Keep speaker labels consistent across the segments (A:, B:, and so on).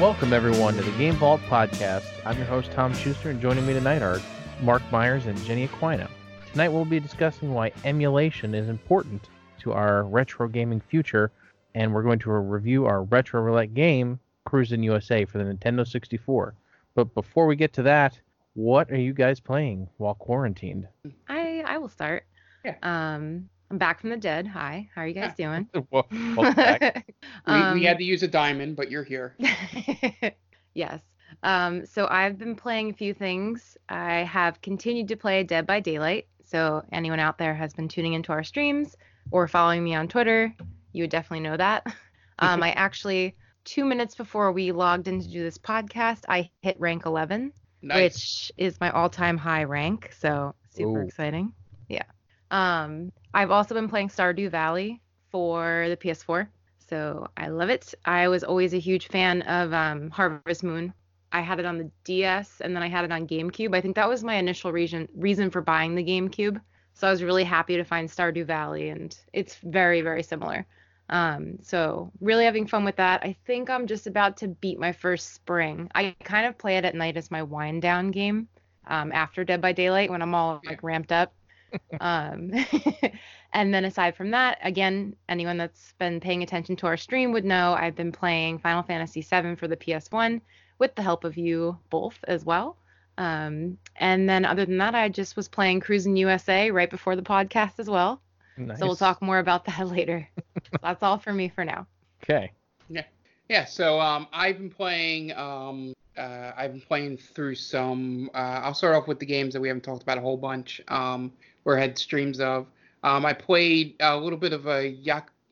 A: Welcome, everyone, to the Game Vault podcast. I'm your host, Tom Schuster, and joining me tonight are Mark Myers and Jenny Aquino. Tonight, we'll be discussing why emulation is important to our retro gaming future, and we're going to review our retro roulette game, Cruis'n USA, for the Nintendo 64. But before we get to that, what are you guys playing while quarantined?
B: I I will start.
C: Yeah.
B: Um, I'm back from the dead. Hi, how are you guys doing?
A: Well, welcome.
C: We,
B: Um,
C: we had to use a diamond, but you're here.
B: yes. Um, so I've been playing a few things. I have continued to play Dead by Daylight. So anyone out there has been tuning into our streams or following me on Twitter, you would definitely know that. Um, I actually two minutes before we logged in to do this podcast, I hit rank 11,
C: Nice.
B: which is my all-time high rank. So super
A: Ooh.
B: exciting. Yeah. Um, I've also been playing Stardew Valley for the PS4. So I love it. I was always a huge fan of um, Harvest Moon. I had it on the DS and then I had it on GameCube. I think that was my initial reason reason for buying the GameCube. So I was really happy to find Stardew Valley and it's very very similar. Um, so really having fun with that. I think I'm just about to beat my first spring. I kind of play it at night as my wind down game um, after Dead by Daylight when I'm all like ramped up. Um, and then aside from that, again, anyone that's been paying attention to our stream would know I've been playing Final Fantasy VII for the PS1 with the help of you both as well. Um, and then other than that, I just was playing Cruis'n USA right before the podcast as well.
A: Nice.
B: So we'll talk more about that later. so that's all for me for now.
A: Okay.
C: Yeah. Yeah. So um, I've been playing. Um, uh, I've been playing through some. Uh, I'll start off with the games that we haven't talked about a whole bunch. Um, or had streams of. Um, I played a little bit of a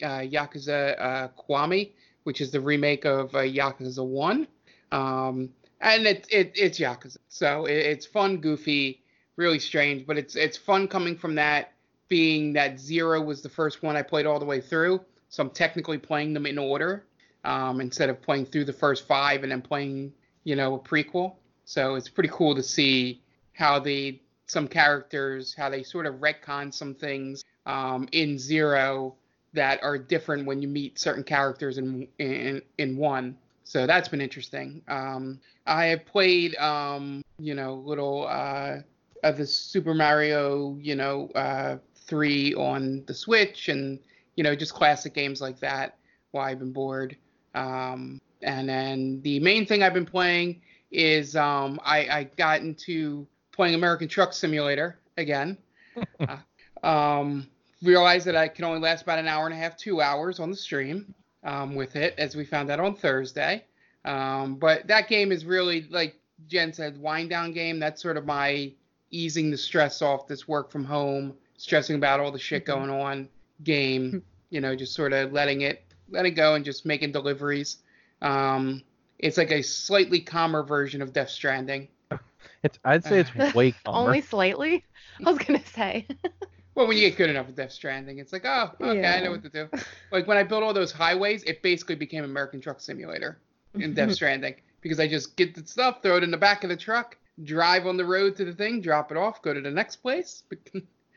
C: uh, Yakuza uh, which is the remake of uh, Yakuza One. Um, and it, it it's Yakuza, so it, it's fun, goofy, really strange, but it's it's fun coming from that. Being that Zero was the first one I played all the way through, so I'm technically playing them in order um, instead of playing through the first five and then playing, you know, a prequel. So it's pretty cool to see how the some characters, how they sort of retcon some things um, in Zero that are different when you meet certain characters in in in one. So that's been interesting. Um, I have played, um, you know, little uh, of the Super Mario, you know, uh, three on the Switch, and you know, just classic games like that. While I've been bored. Um, and then the main thing I've been playing is um, I, I got into playing American Truck Simulator again. uh, um, realized that I can only last about an hour and a half, two hours on the stream um, with it, as we found out on Thursday. Um, but that game is really, like Jen said, wind down game. That's sort of my easing the stress off this work from home, stressing about all the shit
B: Mhm.
C: going on game. You know, just sort of letting it let it go and just making deliveries. Um, it's like a slightly calmer version of Death Stranding.
A: It's I'd say it's way calmer.
B: Only slightly. I was gonna say.
C: Well, when you get good enough with Death Stranding, it's like, oh, okay, I know what to do. Like when I built all those highways, it basically became American Truck Simulator in Death Stranding because I just get the stuff, throw it in the back of the truck, drive on the road to the thing, drop it off, go to the next place.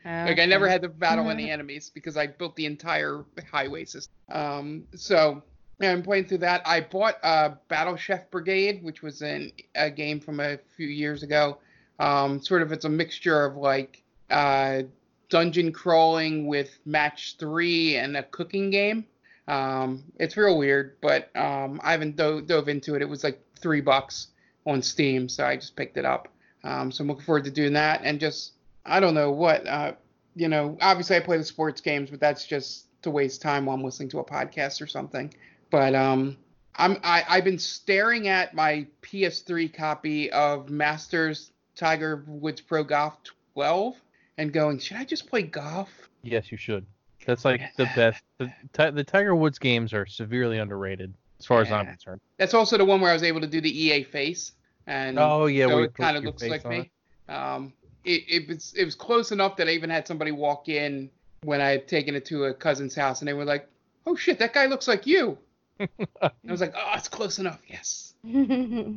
C: Like I never had to battle any enemies because I built the entire highway system. Um, so yeah, I'm playing through that. I bought uh, Battle Chef Brigade, which was an, a game from a few years ago. Um, sort of, it's a mixture of like uh, dungeon crawling with match three and a cooking game. Um, it's real weird, but um, I haven't do- dove into it. It was like three bucks on Steam, so I just picked it up. Um, so I'm looking forward to doing that and just I don't know what. Uh, you know, obviously I play the sports games, but that's just to waste time while I'm listening to a podcast or something. But um, I'm I, I've been staring at my PS3 copy of Masters Tiger Woods Pro Golf 12 and going, should I just play golf?
A: Yes, you should. That's like the best. The, the Tiger Woods games are severely underrated, as far as I'm concerned.
C: That's also the one where I was able to do the EA face, and
A: Oh yeah,
C: so it kind of looks like me.
A: it.
C: Um, it, it was it was close enough that I even had somebody walk in when I had taken it to a cousin's house, and they were like, "Oh shit, that guy looks like you." And I was like, "Oh, it's close enough, yes."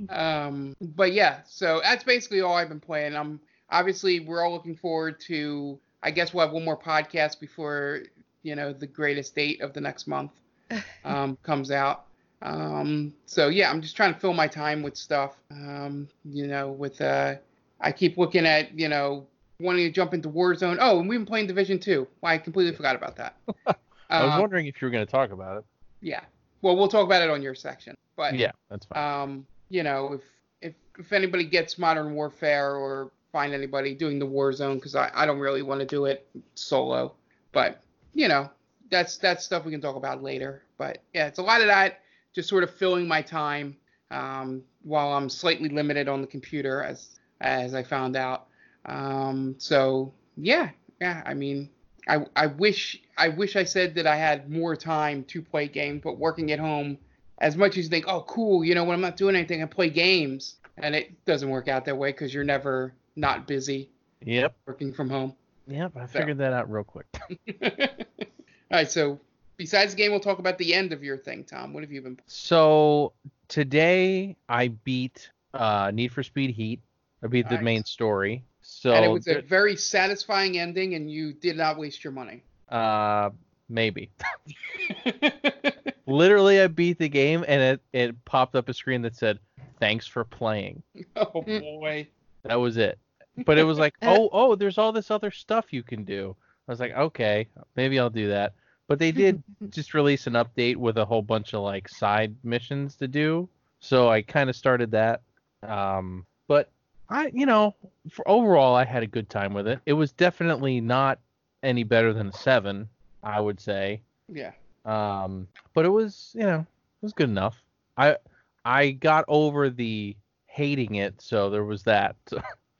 C: Um, but yeah, so that's basically all I've been playing. I'm obviously we're all looking forward to. I guess we'll have one more podcast before you know the greatest date of the next month um, comes out. Um, so yeah, I'm just trying to fill my time with stuff. Um, you know, with uh, I keep looking at you know wanting to jump into Warzone. Oh, and we've been playing Division Two. Well, I completely forgot about that.
A: I was
C: Um,
A: wondering if you were going to talk about it.
C: Yeah. Well, we'll talk about it on your section. But
A: Yeah, that's fine.
C: um, you know, if if if anybody gets Modern Warfare or find anybody doing the Warzone, because I, I don't really want to do it solo, but you know, that's that's stuff we can talk about later. But yeah, it's a lot of that, just sort of filling my time um, while I'm slightly limited on the computer, as as I found out. Um, so yeah, yeah, I mean. I, I wish I wish I said that I had more time to play games, but working at home, as much as you think, oh, cool, you know, when I'm not doing anything, I play games, and it doesn't work out that way because you're never not busy
A: yep.
C: working from home.
A: Yep. I figured that out real quick.
C: All right, so besides the game, we'll talk about the end of your thing, Tom. What have you been?
A: So today I beat uh, Need for Speed Heat. I beat the main story. So
C: and it was a very satisfying ending, and you did not waste your money.
A: uh, maybe. Literally, I beat the game and it it popped up a screen that said, "Thanks for playing."
C: oh boy.
A: That was it. But it was like, oh, oh, there's all this other stuff you can do. I was like, okay, maybe I'll do that. But they did just release an update with a whole bunch of like side missions to do. So I kind of started that. Um, but I, you know, for overall, I had a good time with it. It was definitely not any better than a seven, I would say.
C: Yeah.
A: Um, but it was, you know, it was good enough. I I got over the hating it, so there was that.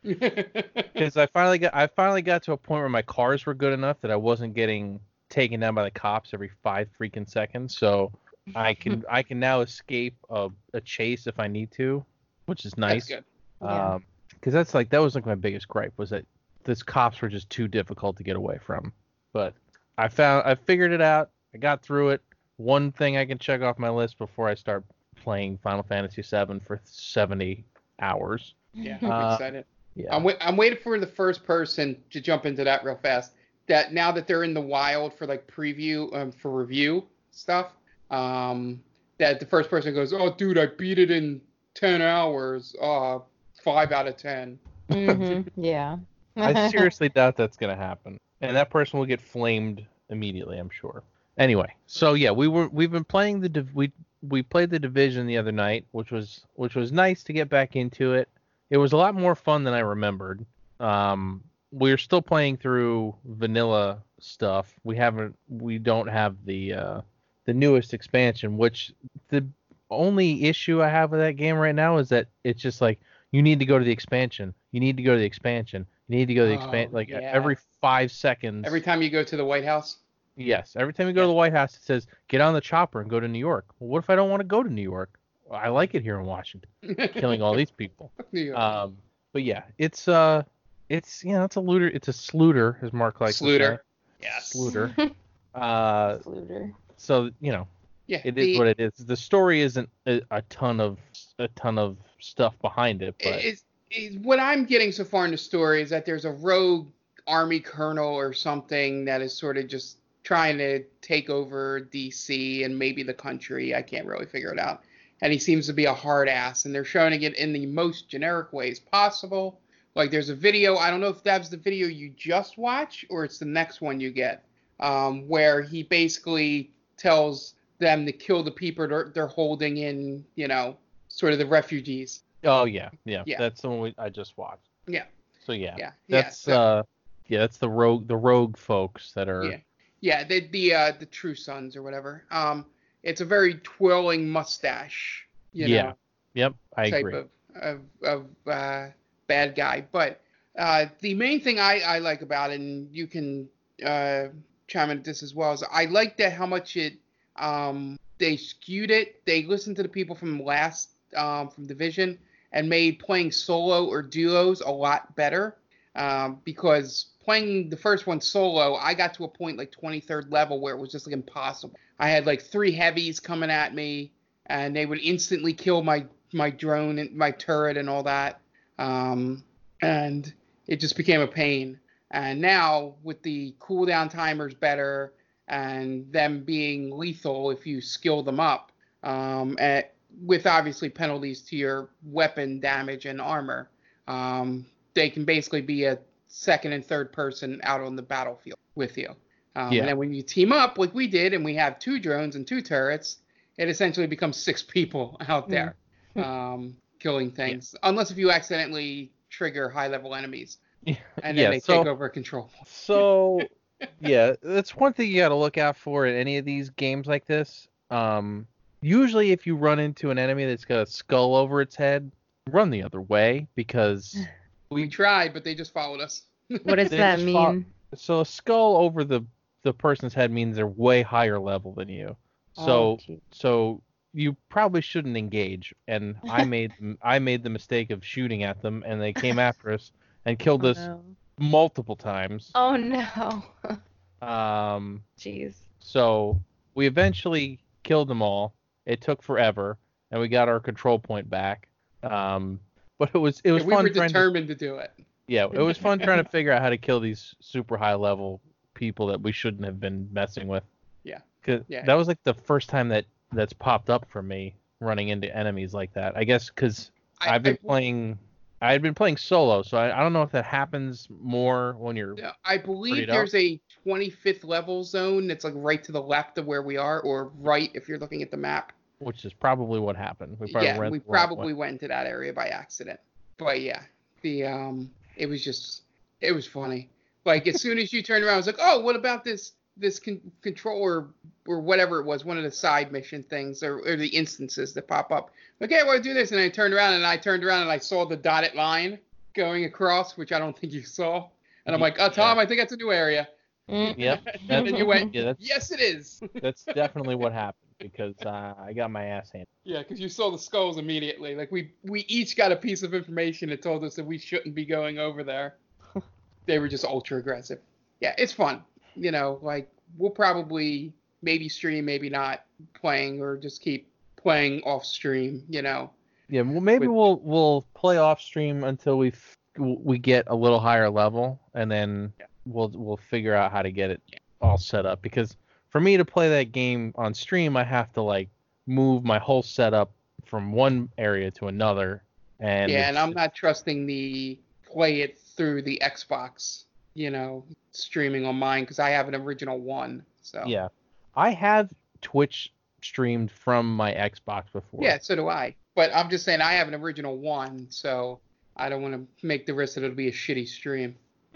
A: Because I finally got I finally got to a point where my cars were good enough that I wasn't getting taken down by the cops every five freaking seconds. So I can I can now escape a, a chase if I need to, which is
C: That's
A: nice.
C: good.
B: Yeah.
A: Because that's like that was like my biggest gripe was that this cops were just too difficult to get away from. But I found I figured it out. I got through it. One thing I can check off my list before I start playing Final Fantasy VII for 70 hours.
C: Yeah, I'm
A: Uh,
C: excited.
A: Yeah.
C: I'm, wait, I'm waiting for the first person to jump into that real fast. That now that they're in the wild for like preview um, for review stuff, um, that the first person goes, "Oh, dude, I beat it in ten hours. Uh, five out of 10.
B: hmm Yeah.
A: I seriously doubt that's gonna happen, and that person will get flamed immediately. I'm sure. Anyway, so yeah, we were we've been playing the div- we we played the division the other night, which was which was nice to get back into it. It was a lot more fun than I remembered. Um, we're still playing through vanilla stuff. We haven't we don't have the uh, the newest expansion, which the only issue I have with that game right now is that it's just like you need to go to the expansion. You need to go to the expansion. You need to go to the expansion.
C: Oh,
A: Like
C: yeah.
A: every five seconds.
C: Every time you go to the White House,
A: Yes, every time you go to the White House, it says get on the chopper and go to New York. Well, what if I don't want to go to New York? I like it here in Washington, killing all these people.
C: New York.
A: Um, but yeah, it's uh, it's you know, it's a looter, it's a sluter, as Mark likes
C: Sluter.
A: to
C: yes.
A: say. Sluter. uh,
B: Fluter.
A: so you know,
C: Yeah.
A: it is
C: the-
A: what it is. The story isn't a, a ton of a ton of stuff behind it, but
C: is, is what I'm getting so far in the story is that there's a rogue army colonel or something that is sort of just trying to take over DC and maybe the country. I can't really figure it out. And he seems to be a hard ass, and they're showing it in the most generic ways possible. Like there's a video, I don't know if that's the video you just watch or it's the next one you get, um, where he basically tells them to kill the people they're, they're holding in, you know, sort of the refugees.
A: oh yeah, yeah,
C: Yeah.
A: that's the one we, I just watched.
C: Yeah.
A: So yeah,
C: Yeah, yeah,
A: that's
C: so-
A: uh, yeah, that's the rogue the rogue folks that are.
C: Yeah. Yeah, the the uh, the True Sons or whatever. Um, it's a very twirling mustache, you
A: Yeah,
C: know,
A: Yep, I
C: type
A: agree.
C: of of, of uh, bad guy. But uh, the main thing I, I like about it, and you can uh, chime in at this as well, is I like that how much it um, they skewed it. They listened to the people from last um, from Division and made playing solo or duos a lot better. Um, because playing the first one solo, I got to a point like 23rd level where it was just like impossible. I had like three heavies coming at me, and they would instantly kill my my drone and my turret and all that. Um, and it just became a pain. And now with the cooldown timers better and them being lethal if you skill them up, um, at, with obviously penalties to your weapon damage and armor. Um, they can basically be a second and third person out on the battlefield with you. Um,
A: Yeah.
C: And then when you team up like we did, and we have two drones and two turrets, it essentially becomes six people out there um, killing things. Unless if you accidentally trigger high level enemies, and then
A: yeah,
C: they
A: so,
C: take over control.
A: So, yeah, that's one thing you got to look out for in any of these games like this. Um, usually, if you run into an enemy that's got a skull over its head, run the other way because
C: We tried, but they just followed us.
B: What does that
A: just fought-
B: mean?
A: so a skull over the the person's head means they're way higher level than you. So
B: Oh, gee.
A: so you probably shouldn't engage. And I made I made the mistake of shooting at them, and they came after us and killed
B: oh,
A: us
B: no.
A: Multiple times.
B: Oh no.
A: Um,
B: Jeez.
A: so we eventually killed them all. It took forever, and we got our control point back. Um, but it was it was
C: we
A: fun
C: were
A: trying to
C: determined to do it.
A: yeah, it was fun trying to figure out how to kill these super high level people that we shouldn't have been messing with.
C: Yeah.
A: 'Cause
C: Yeah.
A: that was like the first time that that's popped up for me running into enemies like that. I guess because
C: I-
A: I've been
C: I-
A: playing, I had been playing solo, so I, I don't know if that happens more when you're.
C: Yeah, I believe there's a 25th level zone that's like right to the left of where we are, or right if you're looking at the map.
A: Which is probably what happened. We probably
C: yeah, we probably went into that area by accident. But yeah, the um, it was just, it was funny. Like as soon as you turned around, I was like, oh, what about this this con- controller or whatever it was, one of the side mission things or, or the instances that pop up. Okay, I want to do this, and I turned around and I turned around and I saw the dotted line going across, which I don't think you saw. And I'm like, oh, Tom, I think that's a new area.
B: Mm.
A: Yep.
C: And then you went,
A: Yeah, that's
C: yes, it is.
A: that's definitely what happened because uh, I got my ass handed.
C: Yeah, because you saw the skulls immediately. Like we we each got a piece of information that told us that we shouldn't be going over there. they were just ultra aggressive. Yeah, it's fun. You know, like we'll probably maybe stream, maybe not playing, or just keep playing off stream. You know.
A: Yeah, well, maybe
C: With-
A: we'll we'll play off stream until we f- we get a little higher level, and then
C: Yeah.
A: we'll we'll figure out how to get it all set up. Because for me to play that game on stream, I have to like move my whole setup from one area to another, and
C: yeah, and I'm not trusting the play it through the Xbox. You know, streaming on mine because I have an original one. So
A: yeah, I have Twitch streamed from my Xbox before.
C: Yeah, so do I. But I'm just saying I have an original one, so I don't want to make the risk that it'll be a shitty stream.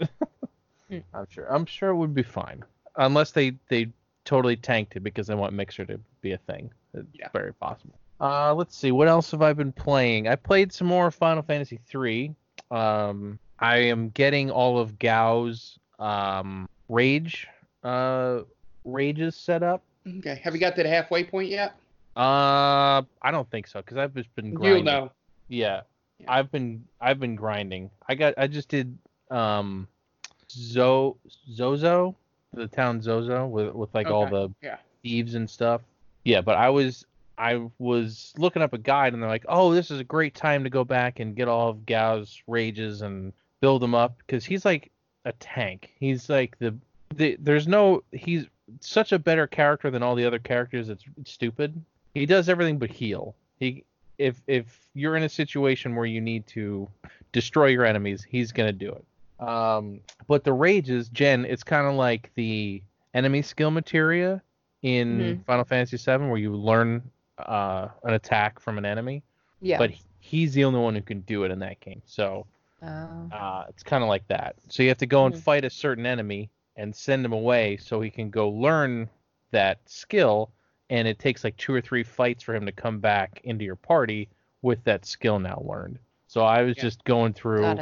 A: I'm sure. I'm sure it would be fine, unless they they totally tanked it because they want Mixer to be a thing. It's
C: Yeah.
A: very possible. Uh, let's see. What else have I been playing? I played some more Final Fantasy three. Um, I am getting all of Gau's um rage uh rages set up.
C: Okay. Have you got to the halfway point yet?
A: Uh, I don't think so because I've just been grinding.
C: You'll know.
A: Yeah.
C: Yeah.
A: I've been I've been grinding. I got I just did um Zo Zozo, the town Zozo with with like all the
C: yeah.
A: thieves and stuff. Yeah, but I was I was looking up a guide and they're like, "Oh, this is a great time to go back and get all of Gau's rages and build him up because he's like a tank. He's like the, the there's no he's such a better character than all the other characters. It's, it's stupid. He does everything but heal. He if if you're in a situation where you need to destroy your enemies, he's gonna do it. Um, but the rages, Jen, it's kind of like the enemy skill materia in
B: Mhm.
A: Final Fantasy VII, where you learn uh, an attack from an enemy.
B: Yeah.
A: But he's the only one who can do it in that game. So
B: Oh.
A: uh, it's kind of like that. So you have to go and
B: Mhm.
A: fight a certain enemy and send him away so he can go learn that skill. And it takes like two or three fights for him to come back into your party with that skill now learned. So I was
C: Yeah.
A: just going through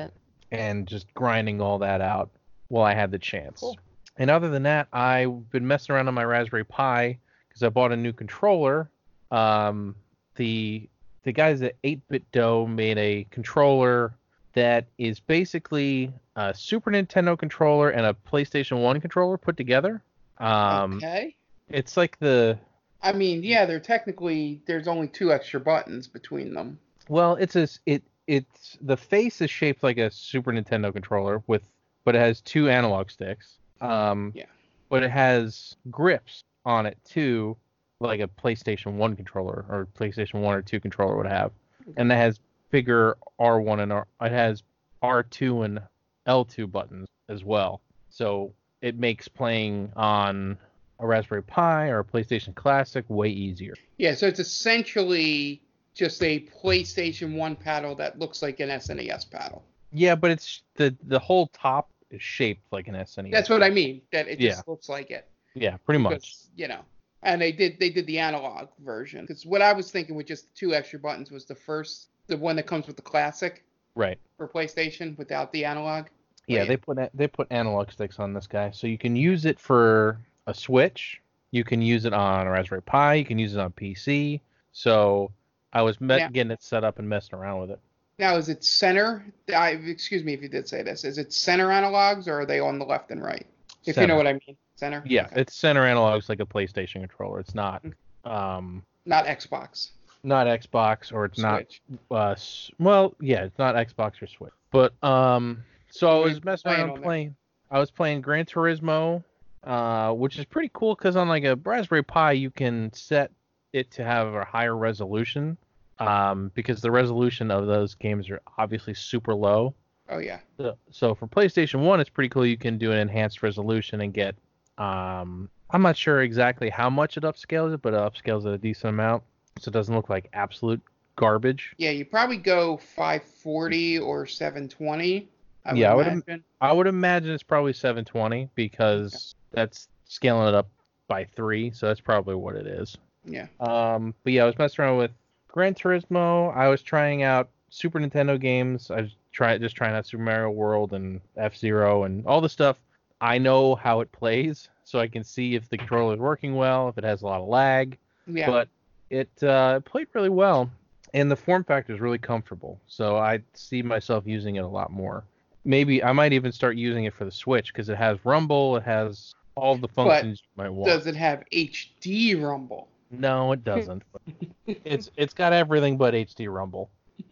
A: and just grinding all that out while I had the chance.
B: Cool.
A: And other than that, I've been messing around on my Raspberry Pi because I bought a new controller. Um, the the guys at 8BitDo made a controller that is basically a Super Nintendo controller and a PlayStation 1 controller put together. Um,
C: okay.
A: It's like the
C: I mean, yeah, they're technically there's only two extra buttons between them.
A: Well, it's a it it's the face is shaped like a Super Nintendo controller with but it has two analog sticks. Um
C: Yeah.
A: but it has grips on it too like a PlayStation One controller or PlayStation One or Two controller would have, and it has bigger R1 and R. It has R2 and L2 buttons as well, so it makes playing on a Raspberry Pi or a PlayStation Classic way easier.
C: Yeah, so it's essentially just a PlayStation 1 paddle that looks like an SNES paddle.
A: Yeah, but it's the the whole top is shaped like an SNES.
C: That's what I mean. That it just
A: Yeah.
C: looks like it.
A: Yeah, pretty much.
C: You know, and they did they did the analog version. Because what I was thinking with just two extra buttons was the first, the one that comes with the classic
A: Right.
C: for PlayStation without the analog.
A: Yeah, they put they put analog sticks on this guy, so you can use it for a Switch. You can use it on a Raspberry Pi. You can use it on PC. So I was me-
C: Yeah.
A: getting it set up and messing around with it.
C: Now is it center? I, excuse me if you did say this. Is it center analogs or are they on the left and right? If you know what I mean. Center.
A: Yeah,
C: Okay.
A: it's center analogs like a PlayStation controller. It's not um
C: Not Xbox.
A: Not Xbox or it's
C: Switch.
A: not uh well yeah it's not Xbox or Switch. But um so I was messing around playing. I was playing Gran Turismo, uh, which is pretty cool because on like a Raspberry Pi you can set it to have a higher resolution. Um, because the resolution of those games are obviously super low.
C: Oh yeah.
A: So, so for PlayStation One, it's pretty cool. You can do an enhanced resolution and get. Um, I'm not sure exactly how much it upscales it, but it upscales it a decent amount, so it doesn't look like absolute garbage.
C: Yeah, you probably go 540 or 720. I would
A: Yeah, I would im-
C: imagine.
A: I would imagine it's probably 720 because that's scaling it up by three, so that's probably what it is.
C: Yeah.
A: Um, but yeah, I was messing around with Gran Turismo. I was trying out Super Nintendo games. I was try just trying out Super Mario World and F Zero and all the stuff. I know how it plays, so I can see if the controller is working well, if it has a lot of lag.
C: Yeah.
A: But it uh, played really well, and the form factor is really comfortable. So I see myself using it a lot more. Maybe I might even start using it for the Switch because it has Rumble, it has all the functions you might want.
C: Does it have HD rumble?
A: No, it doesn't. it's it's got everything but HD Rumble.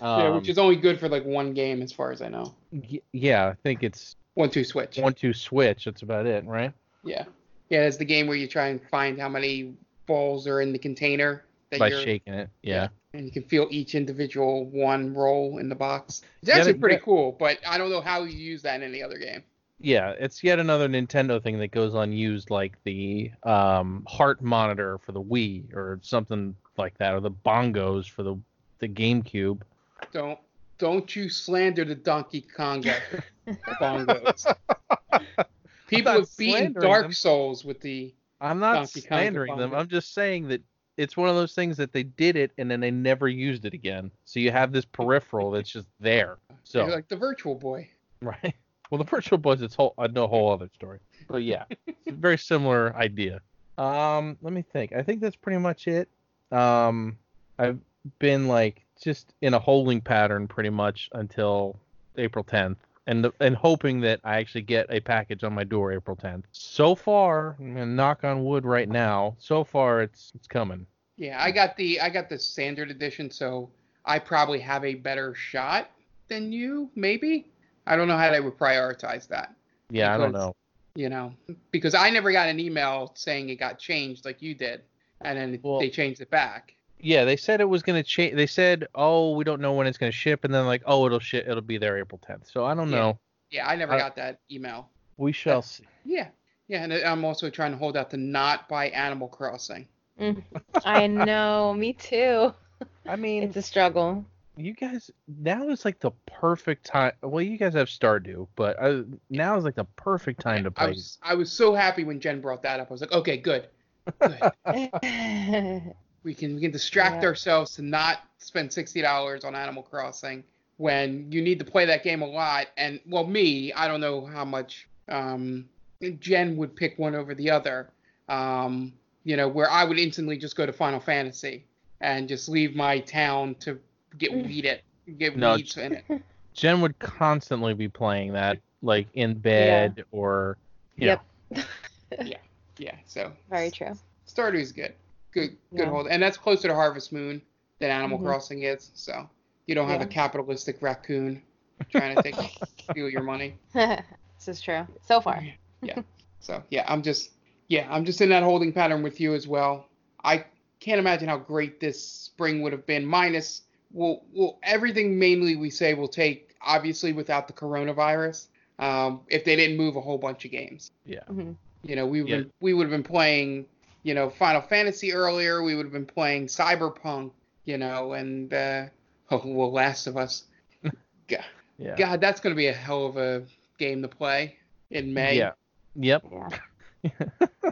C: yeah, which
A: Um,
C: is only good for like one game as far as I know.
A: y- yeah, I think it's
C: One two switch.
A: one two switch. That's about it, right?
C: Yeah. Yeah, it's the game where you try and find how many balls are in the container that
A: By shaking it. Yeah.
C: and you can feel each individual one roll in the box. It's actually
A: that-
C: pretty
A: that-
C: cool, but I don't know how you use that in any other game.
A: Yeah, it's yet another Nintendo thing that goes unused, like the um, heart monitor for the Wii or something like that, or the bongos for the the GameCube.
C: Don't don't you slander the Donkey Konga bongos. People have beaten Dark
A: them.
C: Souls with the
A: I'm not
C: Donkey
A: slandering them. I'm just saying that it's one of those things that they did it and then they never used it again. So you have this peripheral that's just there. So
C: you're like the Virtual Boy.
A: Right. Well, the virtual buzz it's whole a whole other story. But yeah, it's a very similar idea. Um, let me think. I think that's pretty much it. Um, I've been like just in a holding pattern pretty much until April 10th, and and hoping that I actually get a package on my door April 10th. So far, I'm gonna knock on wood right now. So far, it's it's coming.
C: Yeah, I got the I got the standard edition, so I probably have a better shot than you, maybe. I don't know how they would prioritize that.
A: Yeah, I don't know.
C: you know, because I never got an email saying it got changed like you did, and then
A: Well-
C: they changed it back.
A: Yeah, they said it was gonna change. They said, oh, we don't know when it's gonna ship, and then like, oh, it'll ship. It'll be there April 10th. So I don't
C: Yeah.
A: know.
C: Yeah, I never
A: I-
C: got that email.
A: We shall see.
C: Yeah, yeah, and I'm also trying to hold out to not buy Animal Crossing.
B: Mm. I know, me too.
A: I mean,
B: It's a struggle.
A: you guys now is like the perfect time. Well, you guys have Stardew, but uh, now is like the perfect time to
C: I
A: play.
C: was I was so happy when Jen brought that up. I was like, okay, good, good. we can we can distract
B: Yeah.
C: ourselves to not spend sixty dollars on Animal Crossing when you need to play that game a lot. And well, me, I don't know how much um, Jen would pick one over the other. Um, you know, where I would instantly just go to Final Fantasy and just leave my town to get
B: Mm.
C: weeded, get
A: No,
C: weeds in it.
A: Jen would constantly be playing that, like in bed or. You
B: Yep.
C: Yeah, yeah. so
B: Very true.
C: Stardew's good, good, good
B: Yeah.
C: hold, and that's closer to Harvest Moon than Animal
B: Mhm.
C: Crossing is. So you don't have a capitalistic raccoon trying to take steal your money.
B: this is true. So far. Yeah.
C: So yeah, I'm just yeah, I'm just in that holding pattern with you as well. I can't imagine how great this spring would have been. Minus, well, well, everything mainly we say will take obviously without the coronavirus. Um, if they didn't move a whole bunch of games,
A: Yeah.
B: Mhm.
C: you know, we would
A: Yeah.
C: we would have been playing, you know, Final Fantasy earlier. We would have been playing Cyberpunk, you know, and uh, oh, well, Last of Us. God,
A: Yeah.
C: God, that's going to be a hell of a game to play in May.
A: Yeah. Yep.
B: Yeah.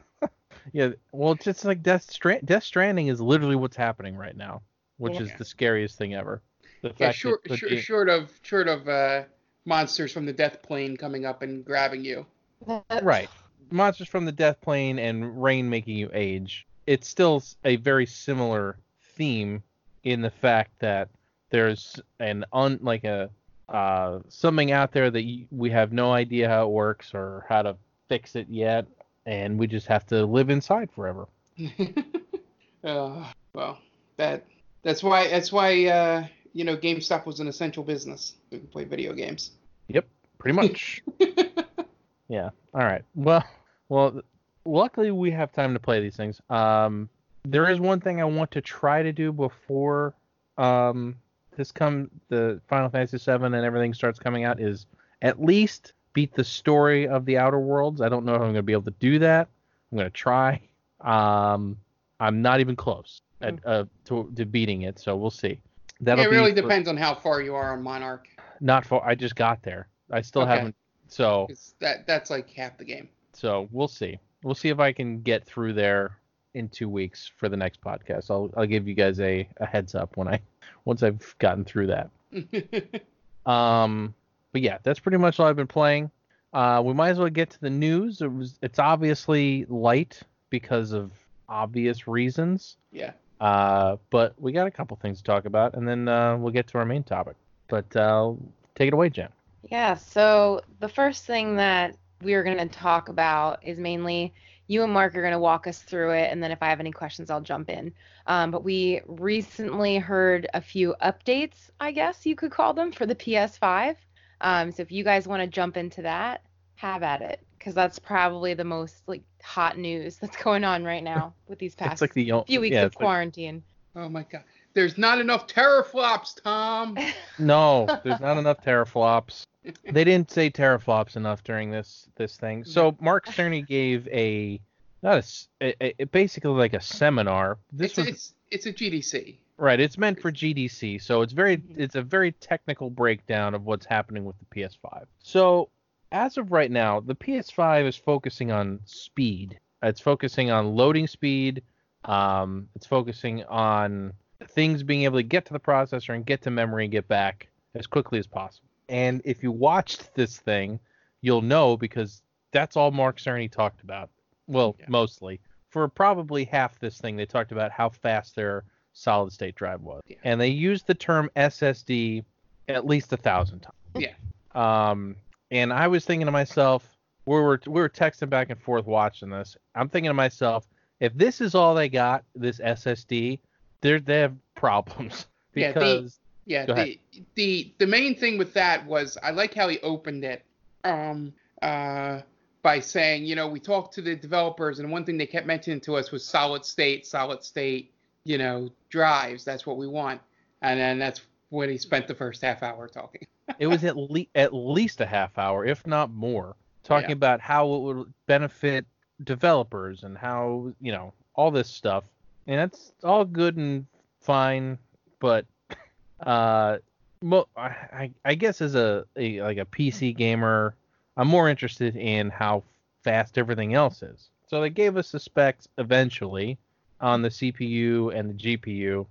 A: yeah. Well, it's just like Death Strand- Death Stranding is literally what's happening right now, which
C: Well,
A: is
C: yeah.
A: the scariest thing ever. The
C: Yeah,
A: fact
C: short,
A: that the
C: short,
A: game-
C: short of short of uh, monsters from the death plane coming up and grabbing you.
A: right. Monsters from the Death Plane and Rain making you age. It's still a very similar theme in the fact that there's an un like a uh, something out there that y we have no idea how it works or how to fix it yet, and we just have to live inside forever.
C: uh, well, that that's why that's why uh, you know GameStop was an essential business. We can play video games.
A: Yep, pretty much. yeah. All right. Well, well. Luckily, we have time to play these things. Um, there is one thing I want to try to do before um this come the Final Fantasy VII and everything starts coming out is at least beat the story of the Outer Worlds. I don't know if I'm going to be able to do that. I'm going to try. Um, I'm not even close at, uh, to, to beating it, so we'll see. That'll
C: it really
A: for-
C: depends on how far you are on Monarch.
A: Not for. I just got there. I still
C: Okay.
A: haven't. So
C: that that's like half the game.
A: So we'll see. We'll see if I can get through there in two weeks for the next podcast. I'll I'll give you guys a, a heads up when I once I've gotten through that. Um, but yeah, that's pretty much all I've been playing. Uh, we might as well get to the news. It was it's obviously light because of obvious reasons.
C: yeah.
A: Uh, but we got a couple things to talk about, and then uh, we'll get to our main topic. But uh, take it away, Jen.
B: Yeah, so the first thing that we're going to talk about is mainly you and Mark are going to walk us through it, and then if I have any questions, I'll jump in. Um, but we recently heard a few updates, I guess you could call them, for the PS5. Um, so if you guys want to jump into that, have at it, because that's probably the most like hot news that's going on right now with these past
A: like the
B: few weeks
A: yeah,
B: of
A: it's like-
B: quarantine.
C: Oh my god. There's not enough teraflops, Tom.
A: No, there's not enough teraflops. They didn't say teraflops enough during this this thing. So Mark Cerny gave a not a, a- a- basically like a seminar. This
C: it's,
A: was
C: it's it's a GDC.
A: right. It's meant for GDC, so it's very
B: Mhm.
A: it's a very technical breakdown of what's happening with the PS5. So as of right now, the PS5 is focusing on speed. It's focusing on loading speed. Um, it's focusing on things being able to get to the processor and get to memory and get back as quickly as possible. And if you watched this thing, you'll know because that's all Mark Cerny talked about. Well,
C: Yeah.
A: mostly. For probably half this thing, they talked about how fast their solid state drive was.
C: Yeah.
A: And they used the term SSD at least a thousand times.
C: Yeah.
A: Um, and I was thinking to myself, we were we were texting back and forth watching this. I'm thinking to myself, if this is all they got, this SSD, they're they have problems because
C: Yeah, the the the main thing with that was I like how he opened it um uh by saying, you know, we talked to the developers and one thing they kept mentioning to us was solid state, solid state, you know, drives. That's what we want. And then that's when he spent the first half hour talking.
A: it was at least at least a half hour, if not more, talking
C: Yeah.
A: about how it would benefit developers and how you know all this stuff. And that's all good and fine, but uh, mo- I I- guess as a, a like a PC gamer, I'm more interested in how fast everything else is. So they gave us the specs eventually on the CPU and the GPU,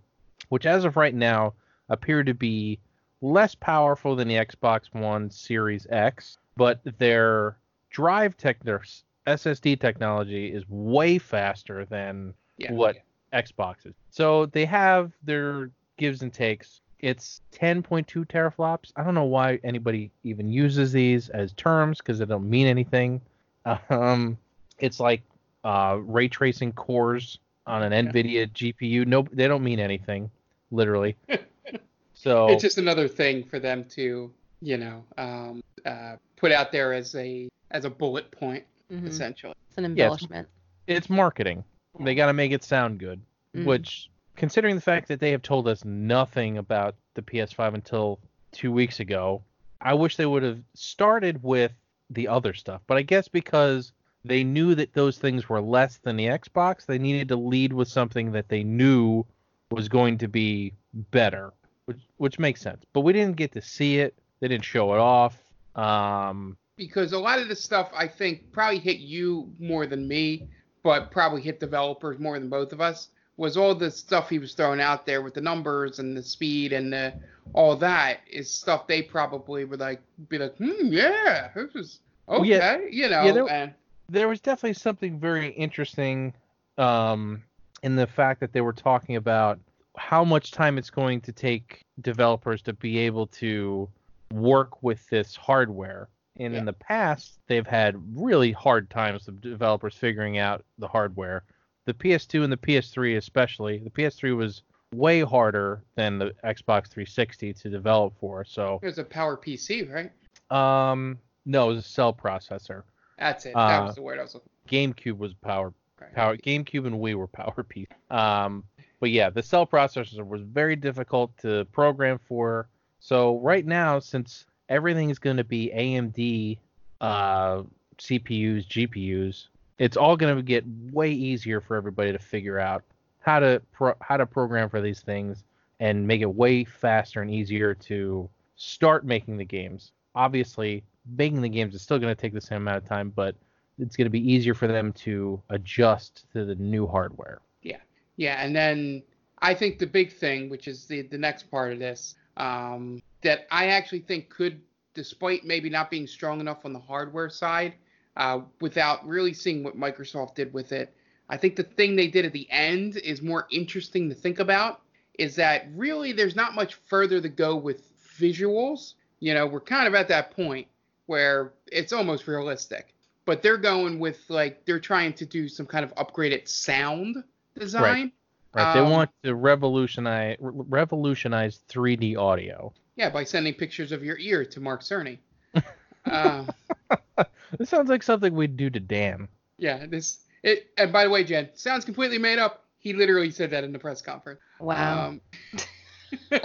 A: which as of right now appear to be less powerful than the Xbox One Series X, but their drive tech, their SSD technology is way faster than
C: Yeah.
A: what Xbox is. So they have their gives and takes. It's 10.2 teraflops. I don't know why anybody even uses these as terms because they don't mean anything. Um, it's like uh, ray tracing cores on an
C: Yeah.
A: NVIDIA GPU. No, they don't mean anything, literally. so
C: It's just another thing for them to, you know, um, uh, put out there as a as a bullet point
B: Mhm.
C: essentially.
B: It's an
A: Yeah, it's-
B: embellishment.
A: it's marketing. They got to make it sound good,
B: Mm.
A: which, considering the fact that they have told us nothing about the PS5 until two weeks ago, I wish they would have started with the other stuff. But I guess because they knew that those things were less than the Xbox, they needed to lead with something that they knew was going to be better, which which makes sense. But we didn't get to see it. They didn't show it off. Um,
C: because a lot of this stuff I think probably hit you more than me, but probably hit developers more than both of us. Was all the stuff he was throwing out there with the numbers and the speed and the, all that is stuff they probably would like be like, hmm, yeah, this is okay,
A: yeah.
C: you know,
A: Yeah, there-
C: and
A: there was definitely something very interesting um, in the fact that they were talking about how much time it's going to take developers to be able to work with this hardware. And
C: Yeah.
A: in the past, they've had really hard times of developers figuring out the hardware. The PS2 and the PS3, especially, the PS3 was way harder than the Xbox 360 to develop for. So,
C: there's a power PC, right?
A: um, no, it was a cell processor.
C: That's it. that
A: Uh,
C: was the word I was looking
A: GameCube was power
C: for.
A: Power GameCube and Wii were PowerPC. Um, but yeah, the cell processor was very difficult to program for. So right now, since everything is going to be AMD uh, CPUs, GPUs, it's all going to get way easier for everybody to figure out how to pro- how to program for these things and make it way faster and easier to start making the games. Obviously, making the games is still going to take the same amount of time, but it's going to be easier for them to adjust to the new hardware.
C: Yeah, yeah, and then I think the big thing, which is the the next part of this, um, that I actually think could, despite maybe not being strong enough on the hardware side, uh, without really seeing what Microsoft did with it, I think the thing they did at the end is more interesting to think about. Is that really there's not much further to go with visuals. You know, we're kind of at that point where it's almost realistic, but they're going with like they're trying to do some kind of upgraded sound design.
A: Right? they
C: Um,
A: want to revolutionize re- revolutionize 3D audio.
C: Yeah, by sending pictures of your ear to Mark Cerny. um,
A: This sounds like something we'd do to Dan.
C: yeah, this it. And by the way, Jen, sounds completely made up. He literally said that in the press conference.
B: Wow.
C: Um,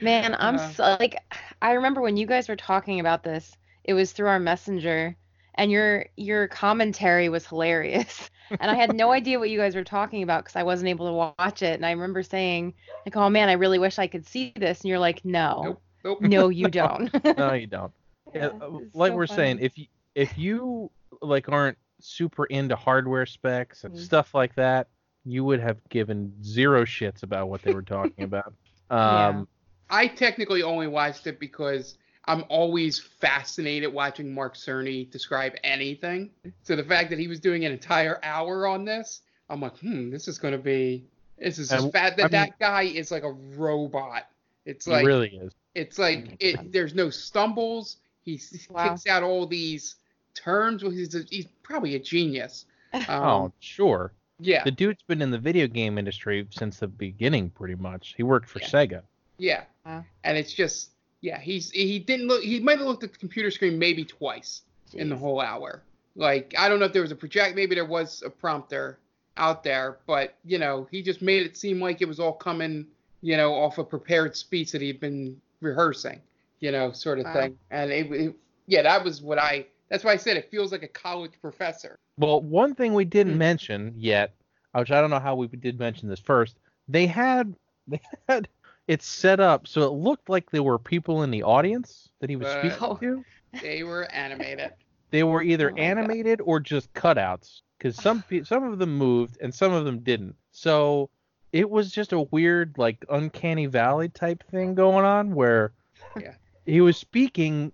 B: Man, I'm
C: Uh,
B: so, like, I remember when you guys were talking about this, it was through our messenger, and your your commentary was hilarious. And I had no idea what you guys were talking about because I wasn't able to watch it. And I remember saying, like, oh man, I really wish I could see this. And you're like, no,
C: Nope. Nope.
B: no, you don't.
A: No, you don't.
B: Yeah,
A: Yeah, uh, like
B: so
A: we're saying, if you if you like aren't super into hardware specs and
B: Mhm.
A: stuff like that, you would have given zero shits about what they were talking about.
B: Yeah.
A: Um,
C: I technically only watched it because I'm always fascinated watching Mark Cerny describe anything. So the fact that he was doing an entire hour on this, I'm like, hmm, this is going to be. This is
A: And,
C: just fat. That
A: I mean-
C: that guy is like a robot. It's
A: it
C: like
A: really is.
C: It's like it. There's no stumbles. He
B: Wow.
C: kicks out all these terms. Well, he's a, he's probably a genius. Um,
A: oh, sure.
C: yeah,
A: The dude's been in the video game industry since the beginning, pretty much. He worked for
C: Yeah.
A: Sega.
C: yeah.
B: Wow.
C: And it's just yeah. He's he didn't look. He might have looked at the computer screen maybe twice in the whole hour. Like I don't know if there was a project. Maybe there was a prompter out there, but you know he just made it seem like it was all coming you know off a prepared speech that he'd been rehearsing. You know, sort of
B: Wow.
C: thing. And it, it yeah, that was what I. That's why I said it feels like a college professor.
A: Well, one thing we didn't
C: Hmm.
A: mention yet, which I don't know how we did mention this first, they had they had it set up so it looked like there were people in the audience that he was
C: Uh,
A: speaking to.
C: They were animated.
A: They were either
B: Oh my God.
A: animated or just cutouts because some some of them moved and some of them didn't. So it was just a weird like uncanny valley type thing going on where
C: Yeah.
A: he was speaking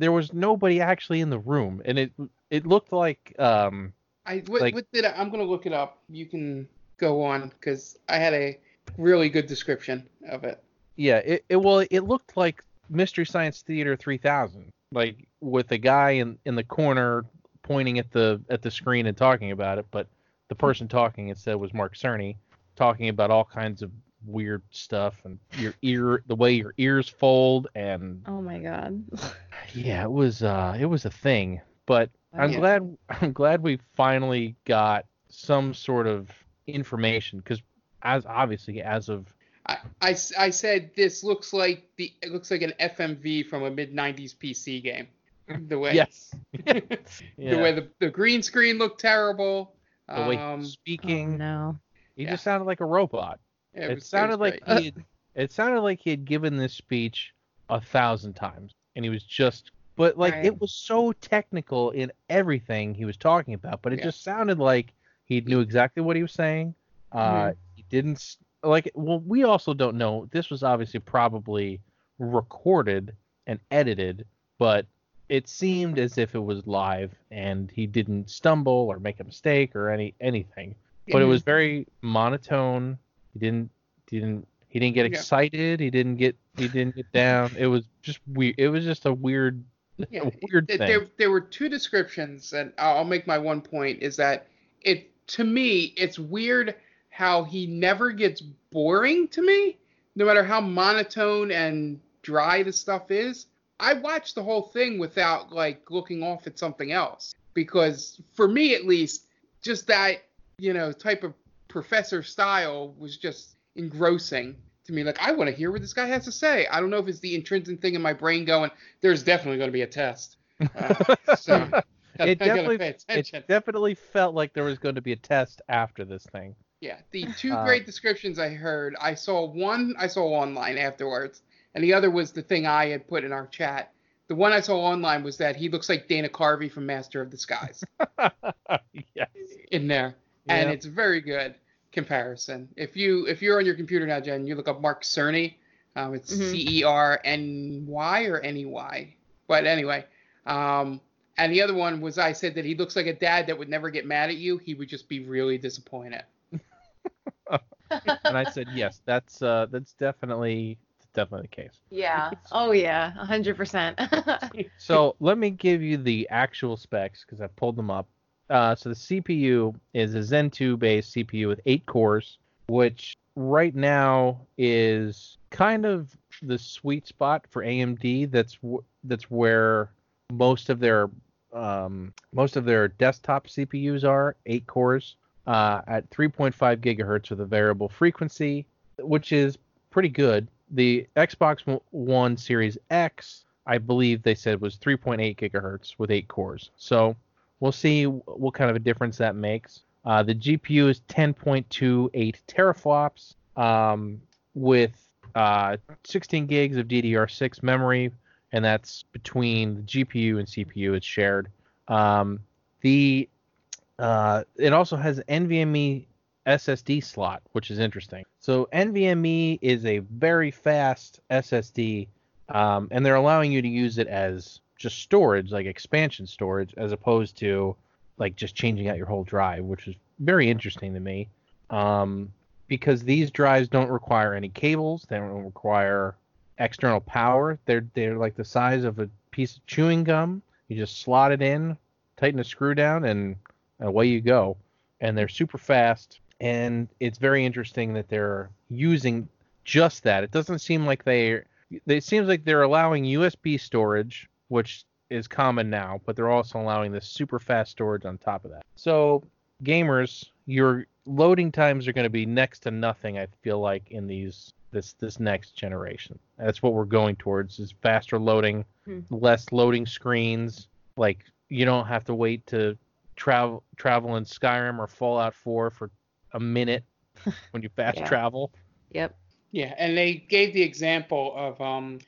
A: there was nobody actually in the room and it it looked like um
C: I what,
A: Like-
C: what did I, I'm gonna look it up. You can go on because I had a really good description of it.
A: Yeah, it, it well, it looked like Mystery Science Theater 3000, like with a guy in in the corner pointing at the at the screen and talking about it, but the person talking instead was Mark Cerny, talking about all kinds of weird stuff and your ear, the way your ears fold, and
B: Oh my god.
A: yeah, it was uh, it was a thing. But I'm
C: Yeah.
A: glad I'm glad we finally got some sort of information because as obviously as of
C: I, I, I said this looks like the it looks like an FMV from a mid '90s PC game. The way
A: yes,
C: the way the, the green screen looked terrible.
A: the way
C: Um,
A: he's
B: Oh,
A: speaking,
B: no.
A: he
C: yeah.
A: just sounded like a robot.
C: It,
A: It, sounded like he had, it sounded like he had given this speech a thousand times, and he was just. But like
B: Right.
A: it was so technical in everything he was talking about, but it
C: Yeah.
A: just sounded like he knew exactly what he was saying. Uh, he didn't like. Well, we also don't know. This was obviously probably recorded and edited, but it seemed as if it was live, and he didn't stumble or make a mistake or any anything but it was very monotone. He didn't didn't he didn't get
C: Yeah.
A: excited. He didn't get he didn't get down. It was just weird. It was just a weird
C: yeah,
A: a weird
C: th-
A: thing.
C: There, there were two descriptions, and I'll I'll make my one point is that it to me it's weird how he never gets boring to me, no matter how monotone and dry the stuff is. I watched the whole thing without like looking off at something else because for me at least, just that you know type of professor style was just engrossing to me. Like I want to hear what this guy has to say. I don't know if it's the intrinsic thing in my brain going, "There's definitely going to be a test." Uh, so
A: it definitely it definitely felt like there was going to be a test after this thing.
C: Yeah, the two
A: Uh,
C: great descriptions I heard, I saw one I saw online afterwards, and the other was the thing I had put in our chat. The one I saw online was that he looks like Dana Carvey from Master of Disguise
A: yes.
C: in there, and
A: Yeah.
C: it's a very good comparison. If you if you're on your computer now, Jen, you look up Mark Cerny. Um, it's
B: Mhm.
C: C E R N Y or N E Y. But anyway, um, and the other one was I said that he looks like a dad that would never get mad at you. He would just be really disappointed.
A: and I said yes. That's uh that's definitely definitely the case.
B: yeah. Oh yeah. A hundred percent.
A: So let me give you the actual specs because I pulled them up. Uh, so the CPU is a Zen 2 based CPU with eight cores, which right now is kind of the sweet spot for AMD. That's w- that's where most of their um, most of their desktop CPUs are eight cores uh, at 3.5 gigahertz with a variable frequency, which is pretty good. The Xbox One Series X, I believe they said was 3.8 gigahertz with eight cores. So we'll see what kind of a difference that makes. Uh, the GPU is 10.28 teraflops um, with uh, 16 gigs of DDR6 memory, and that's between the GPU and CPU. It's shared. Um, the uh, it also has NVMe SSD slot, which is interesting. So NVMe is a very fast SSD, um, and they're allowing you to use it as just storage, like expansion storage, as opposed to like just changing out your whole drive, which is very interesting to me. Um, because these drives don't require any cables, they don't require external power. They're they're like the size of a piece of chewing gum. You just slot it in, tighten a screw down, and away you go. And they're super fast. And it's very interesting that they're using just that. It doesn't seem like they. It seems like they're allowing USB storage, which is common now, but they're also allowing this super fast storage on top of that. So gamers, your loading times are going to be next to nothing. I feel like in these this this next generation. That's what we're going towards: is faster loading,
B: Hmm.
A: less loading screens. Like you don't have to wait to travel travel in Skyrim or Fallout 4 for a minute when you fast
B: Yeah.
A: travel.
B: yep.
C: Yeah, and they gave the example of um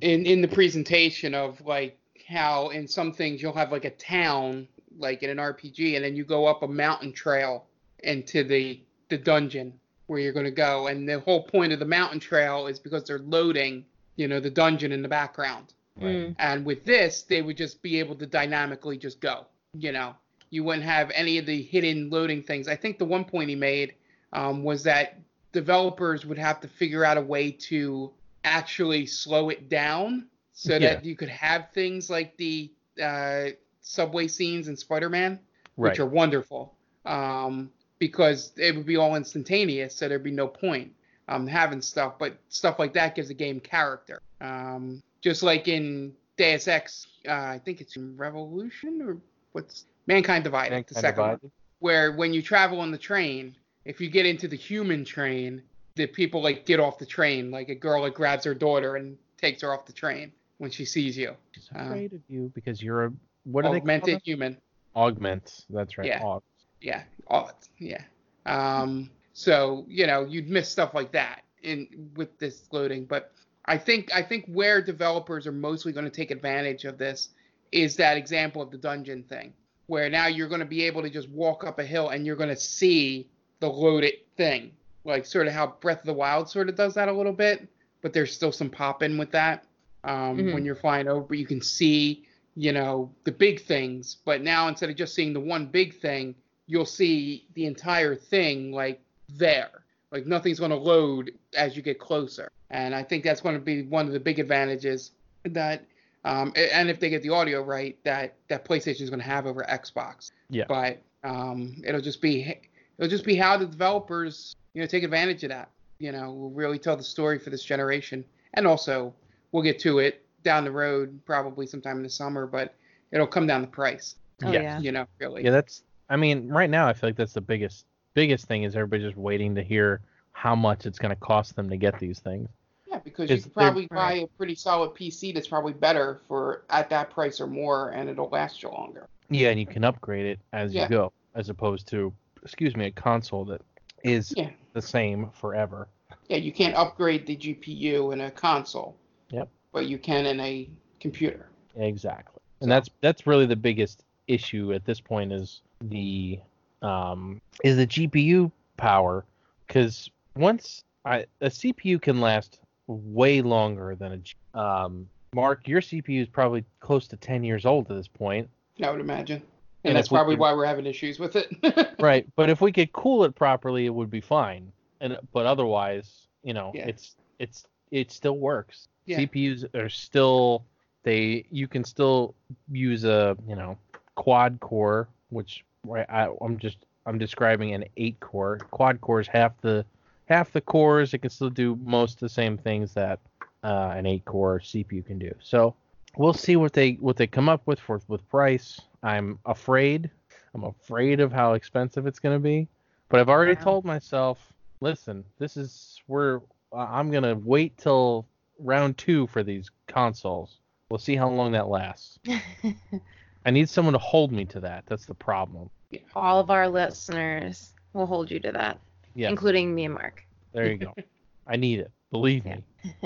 C: in in the presentation of like how in some things you'll have like a town like in an RPG and then you go up a mountain trail into the the dungeon where you're going to go and the whole point of the mountain trail is because they're loading, you know, the dungeon in the background.
B: Mm.
C: And with this, they would just be able to dynamically just go. You know, you wouldn't have any of the hidden loading things. I think the one point he made um, was that developers would have to figure out a way to actually slow it down so
A: Yeah.
C: that you could have things like the uh, subway scenes in Spider-Man,
A: Right.
C: which are wonderful, um, because it would be all instantaneous, so there'd be no point um, having stuff. But stuff like that gives a game character. Um, just like in Deus Ex, uh, I think it's in Revolution or what's Mankind Divided, the
A: Mankind
C: second one. Where when you travel on the train, if you get into the human train, the people like get off the train. Like a girl like grabs her daughter and takes her off the train when she sees you.
A: She's
C: Uh,
A: afraid of you because you're a what are they
C: Augmented
A: called?
C: human.
A: Augments. That's right.
C: Yeah.
A: Aug.
C: Yeah. Oh, yeah. Um, so you know you'd miss stuff like that in with this loading, but I think I think where developers are mostly going to take advantage of this is that example of the dungeon thing, where now you're going to be able to just walk up a hill and you're going to see the loaded thing, like sort of how Breath of the Wild sort of does that a little bit, but there's still some pop in with that um,
B: Mhm.
C: when you're flying over. You can see you know the big things, but now instead of just seeing the one big thing, you'll see the entire thing like there. Like nothing's going to load as you get closer. And I think that's going to be one of the big advantages that, um, and if they get the audio right, that that PlayStation is going to have over Xbox.
A: Yeah.
C: But um, it'll just be it'll just be how the developers you know take advantage of that. You know, will really tell the story for this generation. And also, we'll get to it down the road, probably sometime in the summer, but it'll come down the price.
B: Oh
A: Yeah.
B: yeah.
C: You know, really.
A: Yeah, that's. I mean, right now I feel like that's the biggest biggest thing is everybody just waiting to hear how much it's going to cost them to get these things.
C: Yeah, because you
A: Is
C: could probably buy a pretty solid PC that's probably better for at that price or more, and it'll last you longer.
A: Yeah, and you can upgrade it as
C: Yeah.
A: you go, as opposed to, excuse me, a console that is
C: Yeah.
A: the same forever.
C: Yeah, you can't upgrade the GPU in a console.
A: Yep.
C: But you can in a computer.
A: Exactly. And that's that's really the biggest issue at this point is the um is the GPU power cuz once I a CPU can last way longer than a G- um Mark your CPU is probably close to 10 years old at this point.
C: I would imagine. And,
A: And
C: that's probably
A: could-
C: why we're having issues with it.
A: Right, but if we could cool it properly it would be fine. And but otherwise, you know,
C: Yeah.
A: it's it's it still works.
C: Yeah.
A: CPUs are still they you can still use a you know quad core which right I, I'm just I'm describing an eight core quad core is half the half the cores it can still do most of the same things that uh, an eight core CPU can do so we'll see what they what they come up with for with price I'm afraid I'm afraid of how expensive it's going to be but I've already
B: Wow.
A: told myself listen this is where I'm going to wait till round two for these consoles. We'll see how long that lasts. I need someone to hold me to that. That's the problem.
B: All of our listeners will hold you to that,
A: Yeah,
B: including me and Mark.
A: there you go. I need it. Believe me.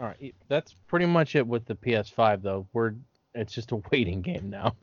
A: All right, that's pretty much it with the PS5 though. We're it's just a waiting game now.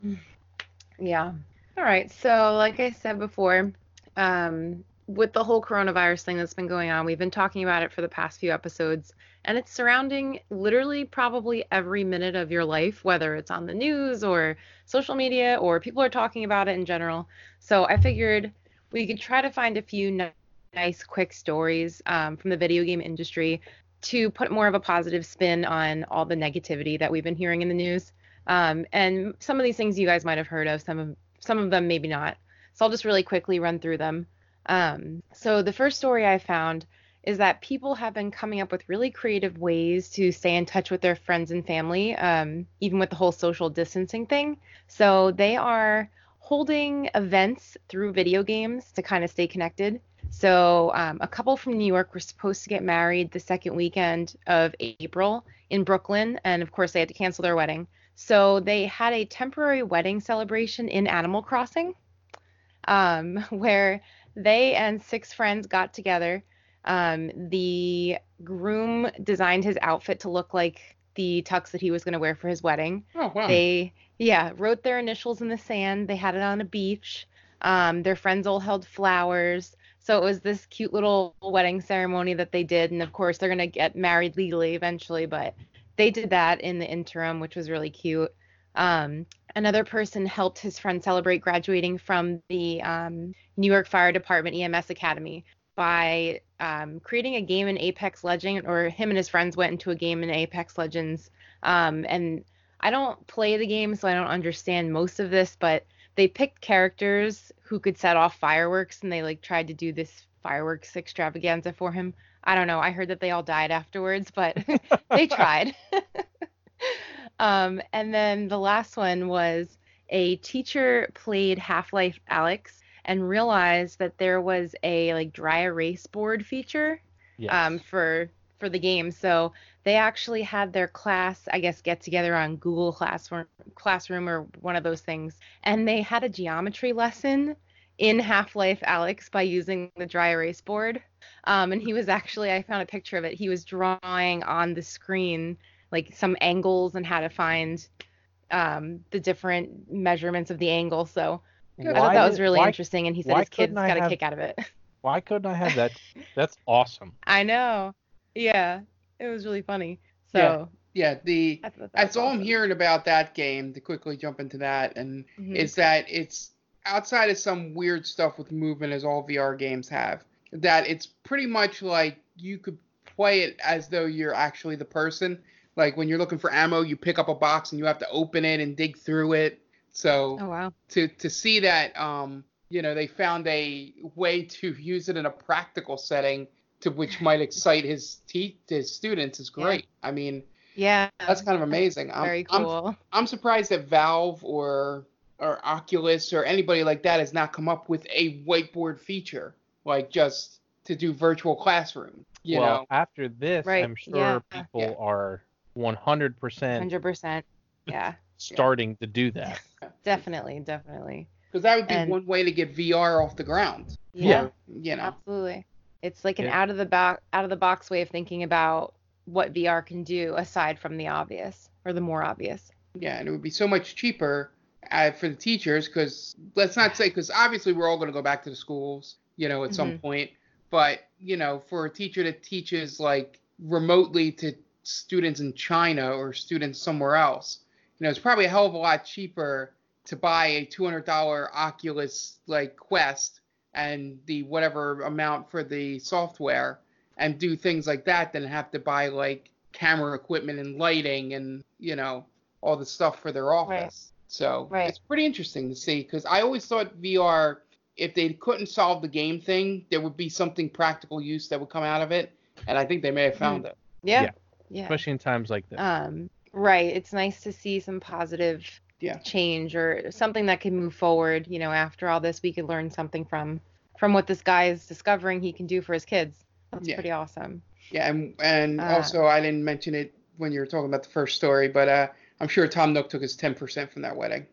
B: Yeah. All right. So, like I said before, um, with the whole coronavirus thing that's been going on, we've been talking about it for the past few episodes, and it's surrounding literally probably every minute of your life, whether it's on the news or social media or people are talking about it in general. So, I figured we could try to find a few ni- nice, quick stories um, from the video game industry to put more of a positive spin on all the negativity that we've been hearing in the news. Um, and some of these things you guys might have heard of, some of some of them maybe not. So I'll just really quickly run through them. Um, so the first story I found is that people have been coming up with really creative ways to stay in touch with their friends and family, um, even with the whole social distancing thing. So they are holding events through video games to kind of stay connected. So um, a couple from New York were supposed to get married the second weekend of April in Brooklyn, and of course they had to cancel their wedding. So they had a temporary wedding celebration in Animal Crossing, um, where they and six friends got together. Um, the groom designed his outfit to look like the tux that he was going to wear for his wedding.
C: Oh wow.
B: They, yeah, wrote their initials in the sand. They had it on a beach. Um, their friends all held flowers. So it was this cute little wedding ceremony that they did. And of course, they're going to get married legally eventually, but they did that in the interim, which was really cute. Um, another person helped his friend celebrate graduating from the um, New York Fire Department EMS Academy by um, creating a game in Apex Legends, or him and his friends went into a game in Apex Legends. Um, and I don't play the game, so I don't understand most of this, but they picked characters who could set off fireworks, and they like tried to do this fireworks extravaganza for him. I don't know. I heard that they all died afterwards, but they tried. um, and then the last one was a teacher played Half Life Alyx, and realized that there was a like dry erase board feature
A: Yes.
B: um, for for the game. So they actually had their class, I guess, get together on Google Classroom, Classroom or one of those things, and they had a geometry lesson in Half-Life Alyx by using the dry erase board. Um, and he was actually, I found a picture of it. He was drawing on the screen like some angles and how to find um, the different measurements of the angle. So I thought
A: Why
B: that was
A: did-
B: really
A: why-
B: interesting, and he said his kids
A: couldn't I
B: got a
A: have-
B: kick out of it.
A: Why couldn't I have that? That's awesome.
B: I know. Yeah, it was really funny. So
C: Yeah. Yeah, the
B: I thought that
C: that's
B: was
C: all I'm hearing about that game. To quickly jump into that, and
B: Mhm.
C: is that it's outside of some weird stuff with movement, as all VR games have. That it's pretty much like you could play it as though you're actually the person. Like when you're looking for ammo, you pick up a box and you have to open it and dig through it. So
B: Oh wow.
C: to to see that um you know they found a way to use it in a practical setting to which might excite his te- his students is
B: Yeah.
C: great. I mean
B: Yeah.
C: that's kind of amazing. I'm-
B: Very
C: I'm,
B: cool.
C: I'm surprised that Valve or or Oculus or anybody like that has not come up with a whiteboard feature like just to do virtual classroom. You
A: well,
C: know,
A: after this,
B: Right,
A: I'm sure
B: yeah.
A: people
C: Yeah.
A: are 100%
B: Hundred percent. Yeah.
A: starting to do that.
B: Definitely. Definitely.
C: because that would be
B: and-
C: one way to get VR off the ground.
B: Yeah.
C: Or, you know.
B: Absolutely. It's like an
A: Yeah.
B: out of the box out of the box way of thinking about what VR can do aside from the obvious or the more obvious.
C: Yeah, and it would be so much cheaper uh, for the teachers because let's not say because obviously we're all going to go back to the schools, you know, at some
B: Mhm.
C: point. But you know, for a teacher that teaches like remotely to students in China or students somewhere else, you know, it's probably a hell of a lot cheaper to buy a two hundred dollar Oculus like Quest and the whatever amount for the software and do things like that than have to buy like camera equipment and lighting and you know all the stuff for their office. So
B: Right.
C: it's pretty interesting to see because I always thought VR, if they couldn't solve the game thing, there would be something practical use that would come out of it, and I think they may have found it.
B: Yeah.
A: Yeah.
B: Yeah.
A: Especially in times like this.
B: Um, right. It's nice to see some positive
C: Yeah.
B: change or something that can move forward. You know, after all this, we could learn something from from what this guy is discovering he can do for his kids. That's
C: Yeah.
B: pretty awesome.
C: Yeah, and and
B: Ah.
C: also I didn't mention it when you were talking about the first story, but uh, I'm sure Tom Nook took his 10% from that wedding.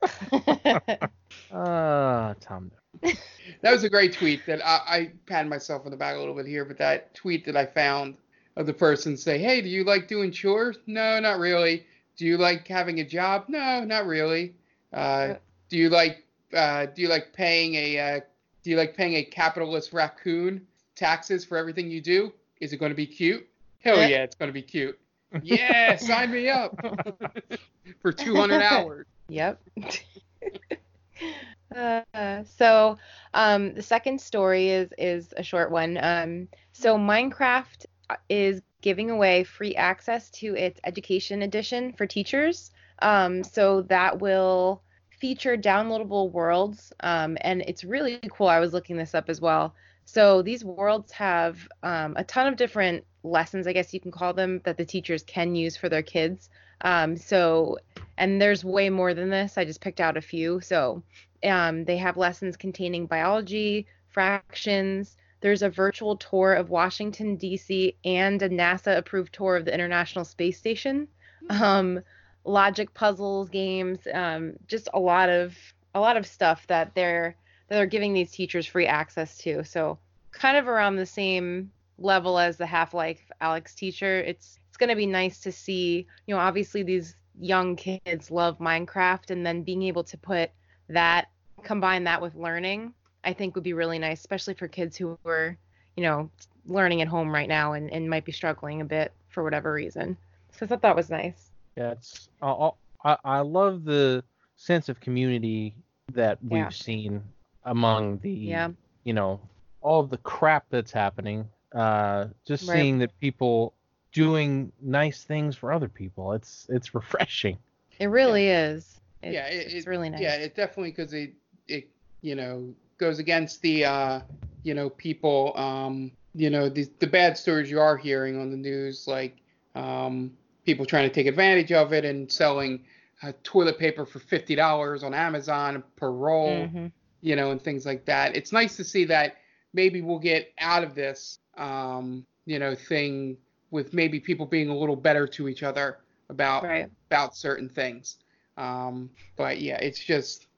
A: Ah, Tom.
C: That was a great tweet that I, I patted myself on the back a little bit here, but that tweet that I found of the person say, "Hey, do you like doing chores? No, not really. Do you like having a job? No, not really. Uh, do you like uh, do you like paying a uh, do you like paying a capitalist raccoon taxes for everything you do? Is it going to be cute? Hell
B: Yeah.
C: yeah, it's going to be cute. Yeah, sign me up for 200 hours.
B: Yep. uh, so um, the second story is is a short one. Um, so Minecraft is giving away free access to its education edition for teachers. Um, so that will feature downloadable worlds, um, and it's really cool. I was looking this up as well. So these worlds have um, a ton of different lessons, I guess you can call them, that the teachers can use for their kids. Um, so and there's way more than this. I just picked out a few. So um, they have lessons containing biology, fractions. There's a virtual tour of Washington D.C. and a NASA-approved tour of the International Space Station. Um, logic puzzles, games, um, just a lot of a lot of stuff that they're that they're giving these teachers free access to. So kind of around the same level as the Half-Life Alyx teacher. It's it's going to be nice to see, you know, obviously these young kids love Minecraft and then being able to put that combine that with learning, I think would be really nice, especially for kids who are, you know, learning at home right now and, and might be struggling a bit for whatever reason. So I thought that was nice.
A: Yeah, it's I, I I love the sense of community that we've
B: Yeah.
A: seen among the
B: Yeah.
A: you know all of the crap that's happening. Uh, just
B: Right.
A: seeing that people doing nice things for other people. It's it's refreshing.
B: It really is. It's,
C: yeah, it,
B: it's really nice.
C: Yeah, it definitely because it it you know goes against the uh you know people um you know the the bad stories you are hearing on the news like um people trying to take advantage of it and selling uh, toilet paper for fifty dollars on Amazon per roll.
B: Mhm.
C: You know, and things like that. It's nice to see that maybe we'll get out of this, um, you know, thing with maybe people being a little better to each other about
B: Right.
C: about certain things. Um, but yeah, it's just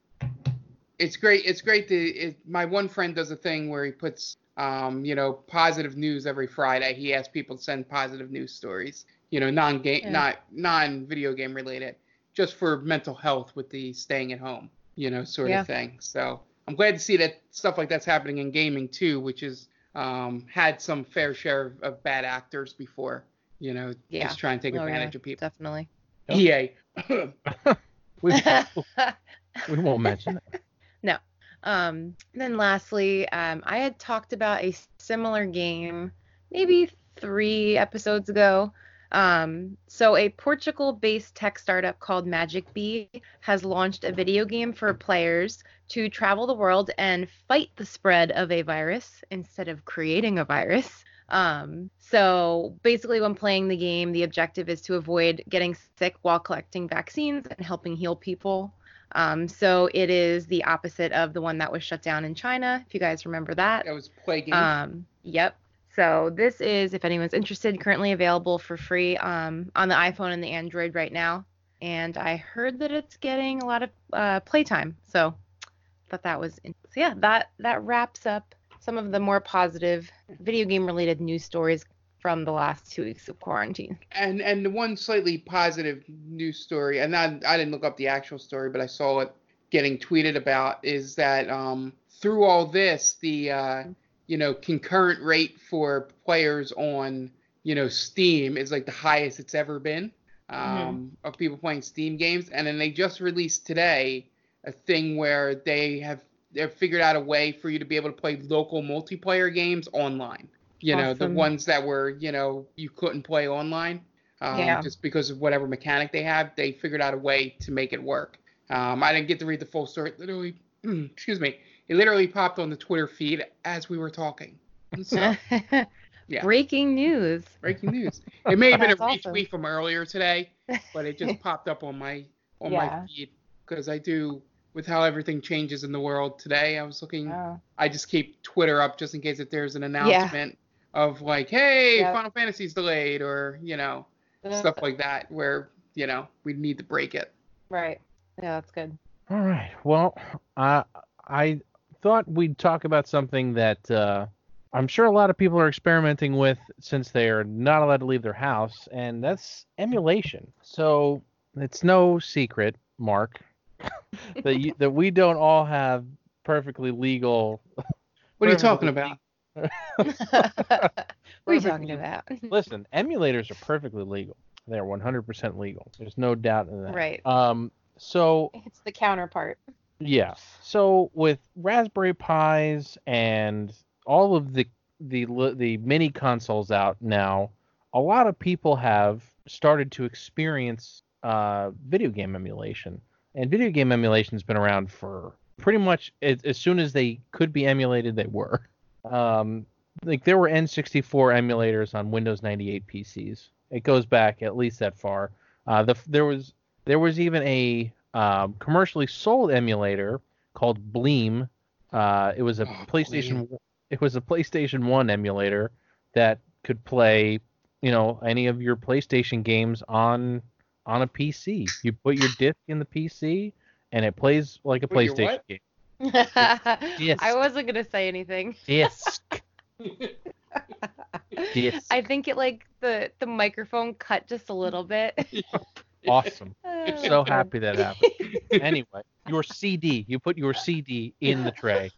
C: it's great. It's great to. It, my one friend does a thing where he puts, um, you know, positive news every Friday. He asks people to send positive news stories. You know, non game,
B: Yeah.
C: not non video game related, just for mental health with the staying at home, you know, sort
B: Yeah.
C: of thing. So I'm glad to see that stuff like that's happening in gaming too, which is um, had some fair share of, of bad actors before. You know,
B: Yeah.
C: just trying to take
B: Oh, yeah,
C: advantage of people.
B: Definitely.
C: EA.
A: We, we won't mention it.
B: Um, then lastly, um, I had talked about a similar game maybe three episodes ago. Um, so a Portugal-based tech startup called Magic Bee has launched a video game for players to travel the world and fight the spread of a virus instead of creating a virus. Um, so basically, when playing the game, the objective is to avoid getting sick while collecting vaccines and helping heal people. Um, so it is the opposite of the one that was shut down in China, if you guys remember that.
C: That was plaguing.
B: Um, yep. So this is, if anyone's interested, currently available for free um, on the iPhone and the Android right now. And I heard that it's getting a lot of uh, playtime. So thought that was so yeah. That that wraps up some of the more positive video game related news stories from the last two weeks of quarantine.
C: and and the one slightly positive news story, and I, I didn't look up the actual story, but I saw it getting tweeted about, is that um, through all this, the uh, you know concurrent rate for players on you know Steam is like the highest it's ever been um, of people playing Steam games, and then they just released today a thing where they have they've figured out a way for you to be able to play local multiplayer games online. You know, the ones that were, you know, you couldn't play online um,
B: Yeah.
C: just because of whatever mechanic they have. They figured out a way to make it work. Um, I didn't get to read the full story. Literally, excuse me, it literally popped on the Twitter feed as we were talking. So, Yeah.
B: Breaking news.
C: breaking news. It may have been a
B: That's awesome.
C: retweet from earlier today, but it just popped up on my on
B: Yeah.
C: my feed because I do with how everything changes in the world today. I was looking.
B: Wow.
C: I just keep Twitter up just in case if there's an announcement of like, hey,
B: Yeah.
C: Final Fantasy's delayed, or you know, stuff like that, where you know we need to break it.
B: Right. Yeah, that's good.
A: All right. Well, uh, I thought we'd talk about something that uh, I'm sure a lot of people are experimenting with since they are not allowed to leave their house, and that's emulation. So it's no secret, Mark, that you, that we don't all have perfectly legal.
C: What are you talking about?
B: what are you talking about?
A: Listen, emulators are perfectly legal. They are 100% legal. There's no doubt in that.
B: Right.
A: Um. So
B: It's the counterpart.
A: Yeah. So with Raspberry Pis and all of the the the mini consoles out now, a lot of people have started to experience uh, video game emulation. And video game emulation's been around for pretty much as, as soon as they could be emulated, they were. Um, like there were N64 emulators on Windows 98 PCs. It goes back at least that far. Uh, the there was there was even a um, commercially sold emulator called Bleem. Uh, it was a
C: Oh,
A: PlayStation. It was a PlayStation One emulator that could play, you know, any of your PlayStation games on on a PC. You put your disc in the PC, and it plays like a
C: Put your
A: PlayStation
C: what?
A: game.
B: I wasn't gonna say anything.
A: Disc. disc.
B: I think it like the the microphone cut just a little bit.
A: Awesome. So happy that happened. Anyway, your CD. You put your CD in the tray.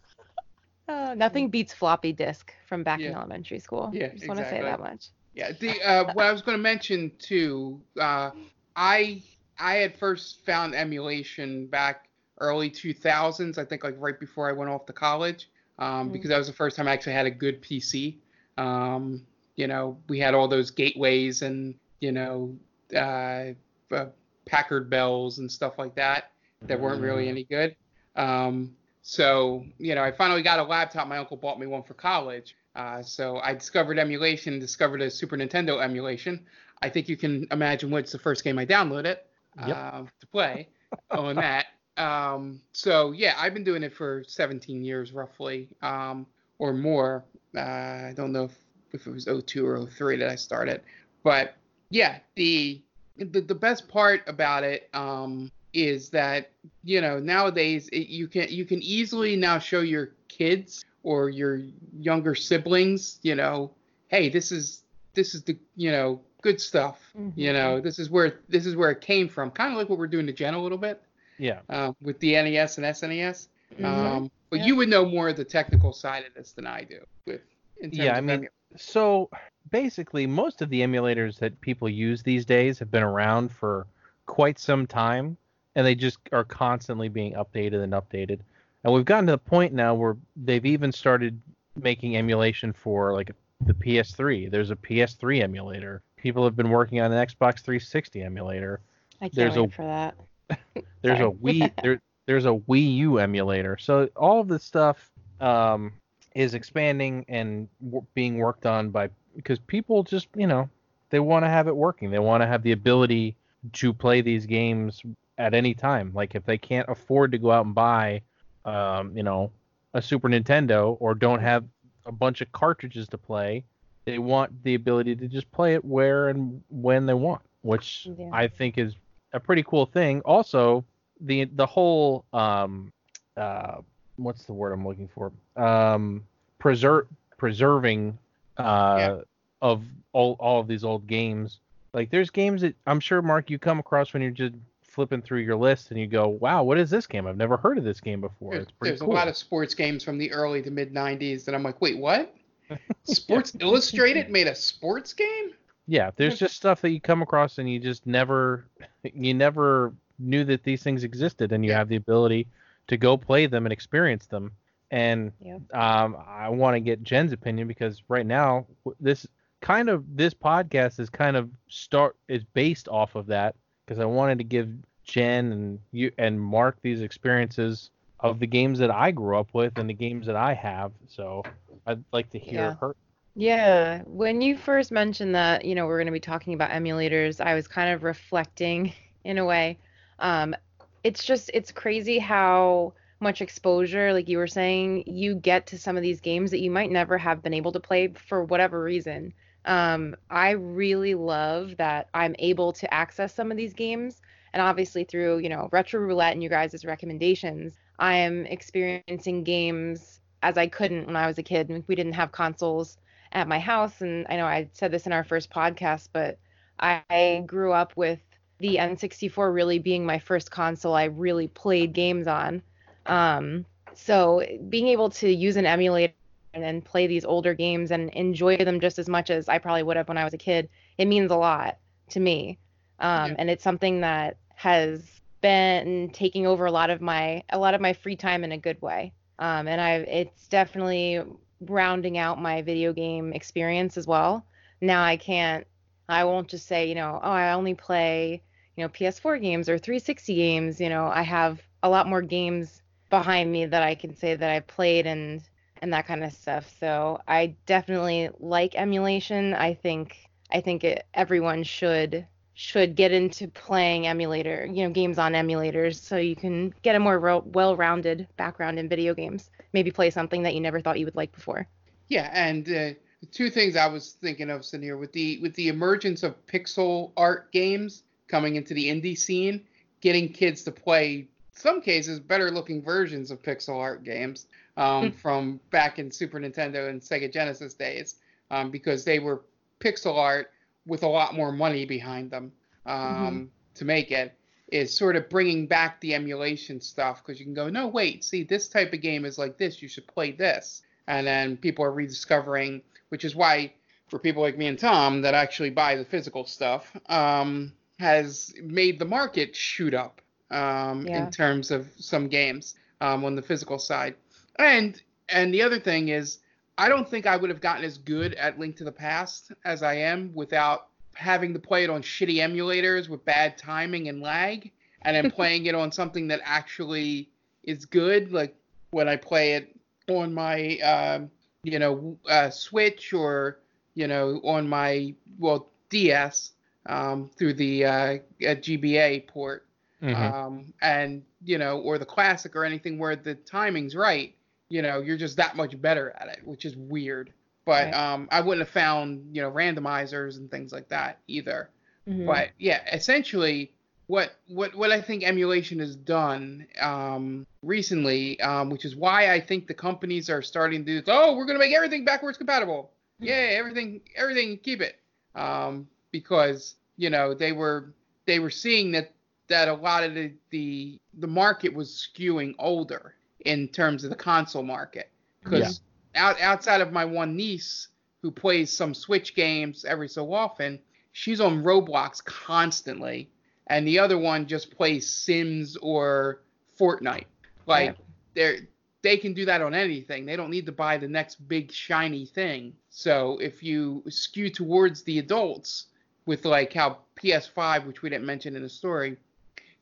B: Oh, nothing beats floppy disk from back in elementary school.
C: Yeah,
B: just want to say that much.
C: Yeah, the uh, what I was going to mention too, uh, I I had first found emulation back early 2000s. I think like right before I went off to college, um,
B: Mhm.
C: because that was the first time I actually had a good PC. Um, you know, we had all those gateways and you know uh, uh, Packard bells and stuff like that that weren't really any good. Um, so, you know, I finally got a laptop. My uncle bought me one for college. Uh, so I discovered emulation, discovered a Super Nintendo emulation. I think you can imagine what's the first game I downloaded
A: Yep.
C: um, to play on that. Um, so yeah, I've been doing it for 17 years roughly, um, or more. Uh, I don't know if, if it was 02 or 03 that I started, but yeah, the the, the best part about it um, is that you know nowadays it, you can you can easily now show your kids or your younger siblings, you know, hey, this is this is the you know good stuff. Mm-hmm. You know, this is where this is where it came from. Kind of like what we're doing to Jen a little bit.
A: Yeah.
C: Uh, with the NES and SNES. Mm-hmm. Um, but yeah. you would know more of the technical side of this than I do. With
A: yeah, I mean, so basically, most of the emulators that people use these days have been around for quite some time, and they just are constantly being updated and updated. And we've gotten to the point now where they've even started making emulation for like the PS3. There's a PS3 emulator. People have been working on an Xbox 360 emulator.
B: I can't there's wait a, for that.
A: there's a Wii there, there's a Wii U emulator. So all of this stuff um, is expanding and w- being worked on by because people just you know they want to have it working. They want to have the ability to play these games at any time. Like if they can't afford to go out and buy, um, you know, a Super Nintendo or don't have a bunch of cartridges to play, they want the ability to just play it where and when they want, which yeah. I think is a pretty cool thing. Also, the the whole um, uh, what's the word I'm looking for? Um, preserve preserving uh, yeah. of all all of these old games. Like there's games that I'm sure Mark you come across when you're just flipping through your list and you go, "Wow, what is this game? I've never heard of this game before." There's,
C: there's
A: cool.
C: a lot of sports games from the early to mid '90s that I'm like, "Wait, what? Sports Illustrated made a sports game?"
A: Yeah, there's just stuff that you come across and you just never, you never knew that these things existed, and you yeah. have the ability to go play them and experience them. And um, I want to get Jen's opinion because right now this kind of this podcast is kind of start is based off of that because I wanted to give Jen and you and Mark these experiences of the games that I grew up with and the games that I have. So I'd like to hear
B: yeah.
A: her.
B: Yeah, when you first mentioned that, you know, we're going to be talking about emulators, I was kind of reflecting in a way. Um, it's just it's crazy how much exposure, like you were saying, you get to some of these games that you might never have been able to play for whatever reason. Um, I really love that I'm able to access some of these games. And obviously, through, you know, Retro Roulette and you guys' recommendations, I am experiencing games as I couldn't when I was a kid. We didn't have consoles at my house. And I know I said this in our first podcast, but I grew up with the N64 really being my first console I really played games on. Um, so being able to use an emulator and then play these older games and enjoy them just as much as I probably would have when I was a kid, it means a lot to me. Um, yeah. And it's something that has been taking over a lot of my a lot of my free time in a good way. Um, and I it's definitely rounding out my video game experience as well. Now I can't I won't just say, you know, oh, I only play, you know, PS4 games or 360 games, you know, I have a lot more games behind me that I can say that I've played and and that kind of stuff. So I definitely like emulation. I think I think it, everyone should should get into playing emulator, you know, games on emulators so you can get a more well-rounded background in video games. Maybe play something that you never thought you would like before.
C: Yeah, and uh, two things I was thinking of here with the with the emergence of pixel art games coming into the indie scene, getting kids to play some cases better looking versions of pixel art games um, hmm. from back in Super Nintendo and Sega Genesis days um, because they were pixel art with a lot more money behind them um, mm-hmm. to make it is sort of bringing back the emulation stuff because you can go no wait see this type of game is like this you should play this and then people are rediscovering which is why for people like me and Tom that actually buy the physical stuff um, has made the market shoot up um, yeah. in terms of some games um, on the physical side. And and the other thing is, I don't think I would have gotten as good at Link to the Past as I am without having to play it on shitty emulators with bad timing and lag, and then playing it on something that actually is good, like when I play it on my uh, you know uh, Switch or you know on my well DS um, through the uh, GBA port.
A: Mhm.
C: um, and you know, or the classic or anything where the timing's right, you know, you're just that much better at it, which is weird. But
B: Right.
C: um, I wouldn't have found you know randomizers and things like that either.
B: Mhm.
C: But yeah, essentially, what what what I think emulation has done um, recently, um, which is why I think the companies are starting to do. Oh, we're gonna make everything backwards compatible. Yeah, everything everything keep it. Um, because you know they were they were seeing that that a lot of the the, the market was skewing older in terms of the console market. Because out outside of my one niece who plays some Switch games every so often, she's on Roblox constantly, and the other one just plays Sims or Fortnite. Like
B: Right.
C: they're they can do that on anything. They don't need to buy the next big shiny thing. So if you skew towards the adults with like how PS5, which we didn't mention in the story,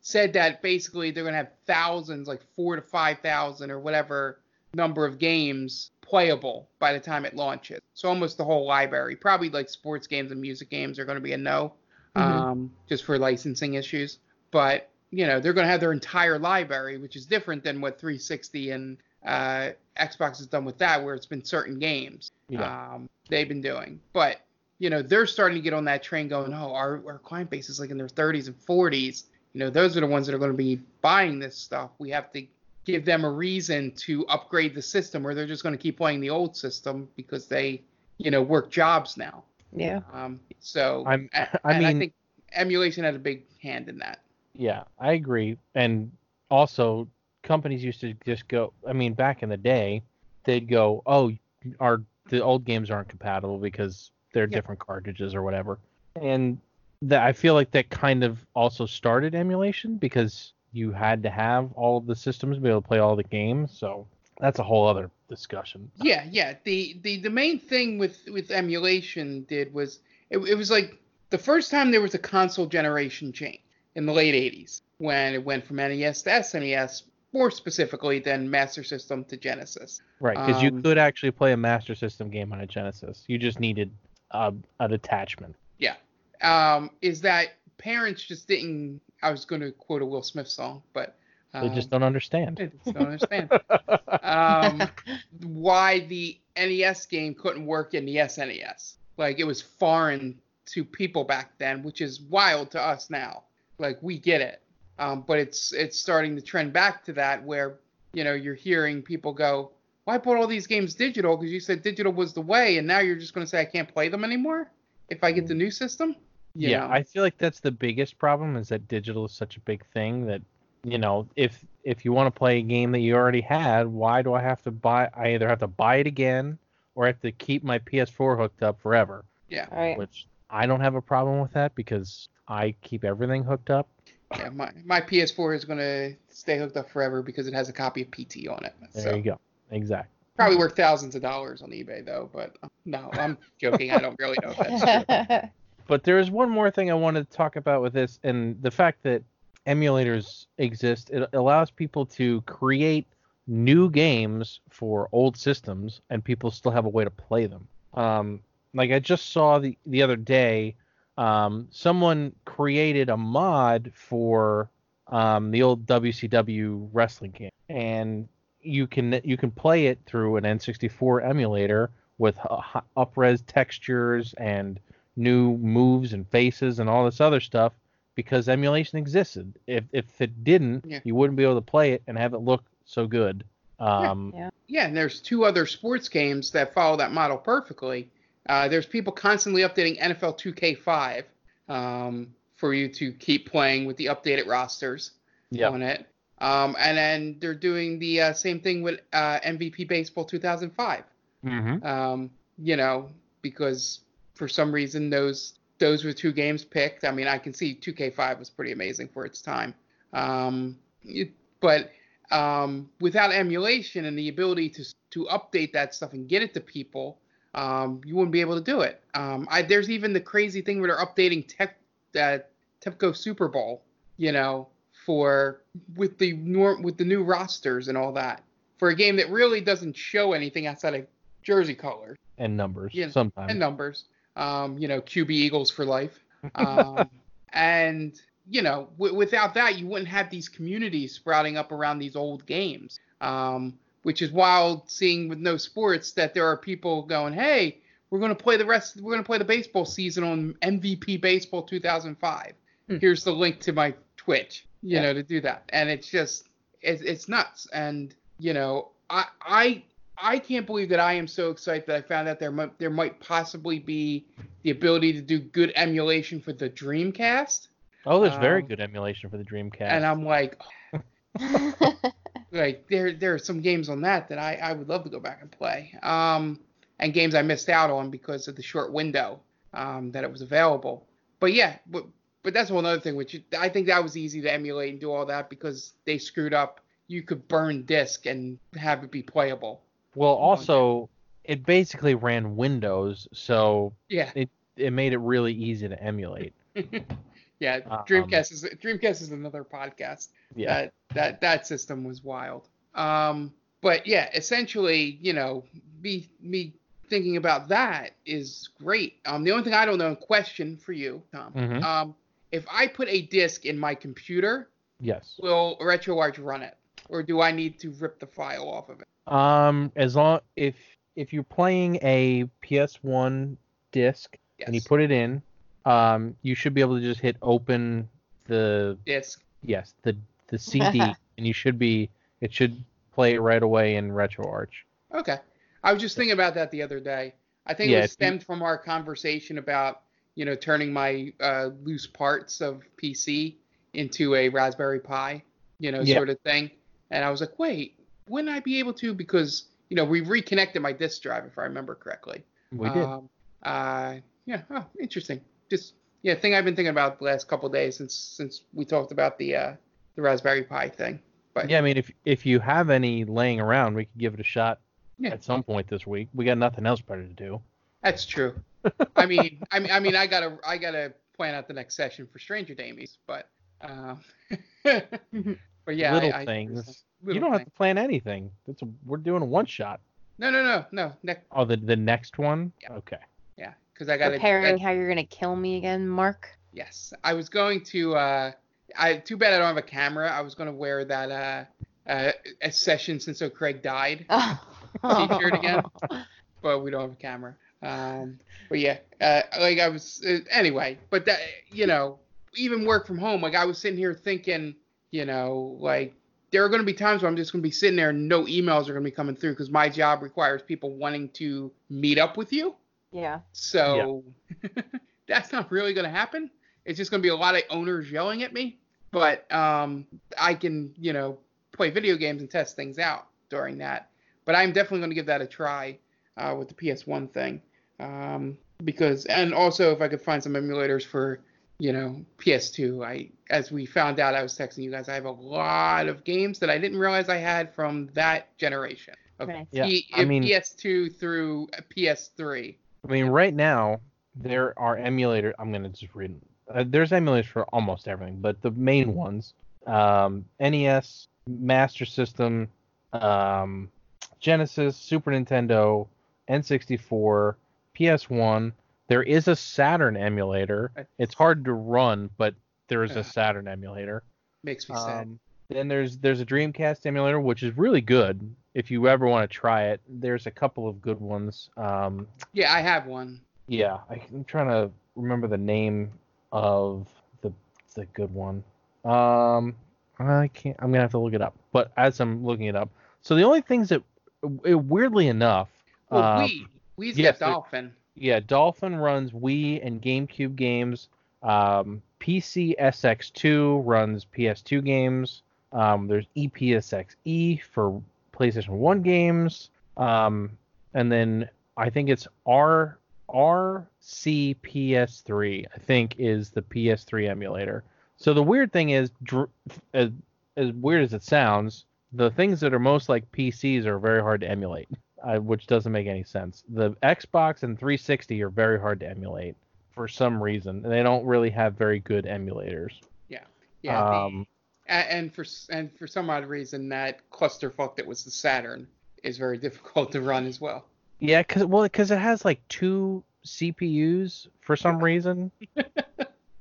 C: said that basically they're gonna have thousands, like four to five thousand or whatever number of games playable by the time it launches. So almost the whole library. Probably like sports games and music games are gonna be a no,
B: Mhm.
C: um, just for licensing issues. But you know they're gonna have their entire library, which is different than what 360 and uh, Xbox has done with that, where it's been certain games
A: Yeah.
C: um, they've been doing. But you know, they're starting to get on that train, going, "Oh, our our client base is like in their 30s and 40s. You know, those are the ones that are going to be buying this stuff. We have to give them a reason to upgrade the system, or they're just going to keep playing the old system because they, you know, work jobs now.
B: Yeah.
C: Um, so
A: I'm-
C: a-
A: I
C: and I
A: mean-
C: think emulation had a big hand in that.
A: Yeah, I agree. And also, companies used to just go. I mean, back in the day, they'd go, "Oh, our the old games aren't compatible because they're
C: Yeah.
A: different cartridges or whatever." And that I feel like that kind of also started emulation because you had to have all of the systems to be able to play all the games. So that's a whole other discussion.
C: Yeah, yeah. The the the main thing with with emulation did was it, it was like the first time there was a console generation change in the late 80s when it went from NES to SNES, more specifically than Master System to Genesis.
A: Right, because you
C: Um,
A: could actually play a Master System game on a Genesis. You just needed uh, an attachment.
C: Um, is that parents just didn't? I was going to quote a Will Smith song, but
A: They
C: um,
A: just don't understand.
C: they just don't understand. um, why the NES game couldn't work in the SNES. Like it was foreign to people back then, which is wild to us now. Like we get it, um, but it's it's starting to trend back to that where you know you're hearing people go, "Why put all these games digital? Because you said digital was the way, and now you're just going to say I can't play them anymore if I get the new system." You
A: yeah,
C: know?
A: I feel like that's the biggest problem is that digital is such a big thing that you know if if you want to play a game that you already had, why do I have to buy? I either have to buy it again or I have to keep my PS4 hooked up forever.
C: yeah,
B: All right.
A: Which I don't have a problem with that because I keep everything hooked up.
C: yeah. My my PS4 is going to stay hooked up forever because it has a copy of PT on it.
A: There
C: so.
A: you go. Exactly.
C: Probably worth thousands of dollars on eBay though, but uh, no, I'm joking. I don't really know if that's true.
A: But there is one more thing I wanted to talk about with this, and the fact that emulators exist, it allows people to create new games for old systems, and people still have a way to play them. Um, like I just saw the the other day, um, someone created a mod for um, the old WCW wrestling game, and you can you can play it through an N64 emulator with uh, up-res textures and new moves and faces and all this other stuff because emulation existed. If if it didn't,
C: Yeah.
A: you wouldn't be able to play it and have it look so good. Um,
B: Yeah.
C: Yeah, and there's two other sports games that follow that model perfectly. Uh, there's people constantly updating NFL 2K5 um, for you to keep playing with the updated rosters
A: yeah.
C: on it. Um, and then they're doing the uh, same thing with uh, MVP Baseball 2005.
A: Mm-hmm.
C: Um, you know, because for some reason those those were two games picked. I mean, I can see 2K5 was pretty amazing for its time. Um, it- but um, without emulation and the ability to to update that stuff and get it to people, um, you wouldn't be able to do it. Um, I, there's even the crazy thing where they're updating Tep, uh, Tecmo Super Bowl, you know, for with the norm with the new rosters and all that for a game that really doesn't show anything outside of jersey colors
A: And numbers
C: Yeah,
A: sometimes.
C: and numbers. Um, you know, QB Eagles for life. Um, and you know, w- without that, you wouldn't have these communities sprouting up around these old games. Um, which is wild seeing with no sports that there are people going, hey, we're going to play the rest, we're going to play the baseball season on MVP Baseball 2005.
B: Hmm.
C: Here's the link to my Twitch, you
A: Yeah.
C: know, to do that. And it's just, it's, it's nuts. And, you know, I, I, I can't believe that I am so excited that I found out there might, there might possibly be the ability to do good emulation for the Dreamcast.
A: Oh, there's very
C: Um,
A: good emulation for the Dreamcast.
C: And I'm like, like there there are some games on that that I, I would love to go back and play. Um, and games I missed out on because of the short window um, that it was available. But yeah, but but that's one other thing which I think that was easy to emulate and do all that because they screwed up. You could burn disk and have it be playable.
A: Well, also, it basically ran Windows, so
C: Yeah,
A: it made it really easy to emulate.
C: yeah.
A: Um,
C: Dreamcast is Dreamcast is another podcast.
A: Yeah.
C: that that that system was wild. Um, but yeah, essentially, you know, me me thinking about that is great. Um, the only thing I don't know, in question for you, Tom,
A: Mhm.
C: um, if I put a disk in my computer,
A: yes.
C: will RetroArch run it, or do I need to rip the file off of it?
A: Um, as long if if you're playing a PS1 disc
C: Yes.
A: and you put it in, um, you should be able to just hit open the
C: disk.
A: yes the the CD and you should be it should play it right away in RetroArch.
C: Okay. I was just thinking about that the other day. I think
A: Yeah,
C: it was
A: if you-
C: stemmed from our conversation about, you know, turning my uh, loose parts of PC into a Raspberry Pi, you know,
A: Yeah.
C: sort of thing. And I was like, wait, wouldn't I be able to? Because, you know, we reconnected my disk drive, if I remember correctly.
A: We did.
C: Um, uh, yeah. Oh, interesting. Just, yeah, thing I've been thinking about the last couple of days since since we talked about the uh, the Raspberry Pi thing. But
A: yeah, I mean if if you have any laying around, we could give it a shot
C: Yeah.
A: at some point this week. We got nothing else better to do.
C: That's true. I mean, I mean, I mean, I gotta, I gotta plan out the next session for Stranger Damies, but, um, but yeah,
A: little
C: I, I,
A: things. You don't have to plan anything. That's a, we're doing a one shot.
C: No, no, no, no, next,
A: Oh, the the next one.
C: Yeah.
A: Okay.
C: yeah, because I gotta.
B: Preparing
C: I-
B: how you're gonna kill me again, Mark.
C: yes, I was going to. uh I too bad I don't have a camera. I was gonna wear that uh, uh a session since so Craig died, T-shirt again? but we don't have a camera. Um, but yeah, uh, like I was uh, anyway. But that you know, even work from home, like I was sitting here thinking, you know, like there are going to be times where I'm just going to be sitting there and no emails are going to be coming through because my job requires people wanting to meet up with you.
B: Yeah.
C: So that's not really going to happen. It's just going to be a lot of owners yelling at me. But um, I can, you know, play video games and test things out during that. But I'm definitely going to give that a try uh, with the PS1 thing. Um, because, and also if I could find some emulators for, you know, PS2. I, as we found out, I was texting you guys. I have a lot of games that I didn't realize I had from that generation. Of
B: Nice.
A: Yeah,
C: P-
A: I mean-
C: PS2 through PS3.
A: I mean, right now there are emulators. I'm gonna just read. Uh, there's emulators for almost everything, but the main ones: um, NES, Master System, um, Genesis, Super Nintendo, N64, PS1. There is a Saturn emulator. It's hard to run, but there is
C: Yeah.
A: a Saturn emulator.
C: Makes me sad.
A: Um, then there's there's a Dreamcast emulator, which is really good. If you ever want to try it, there's a couple of good ones. Um,
C: Yeah, I have one.
A: yeah, I, I'm trying to remember the name of the the good one. Um, I can't. I'm gonna have to look it up. But as I'm looking it up, so the only things that, uh, weirdly enough,
C: Well,
A: um,
C: Wii. Wii's
A: yes,
C: got Dolphin.
A: yeah, Dolphin runs Wii and GameCube games. Um, PCSX2 runs PS2 games. Um, there's ePSXe for PlayStation 1 games. Um, and then I think it's R RPCS3. I think is the PS3 emulator. So the weird thing is, dr- as, as weird as it sounds, the things that are most like PCs are very hard to emulate uh, which doesn't make any sense. The Xbox and 360 are very hard to emulate for some reason. and They don't really have very good emulators.
C: Yeah. yeah.
A: um,
C: a- and for and for some odd reason, that clusterfuck that was the Saturn is very difficult to run as well.
A: yeah, cause well, cause it has like two CPUs for some reason.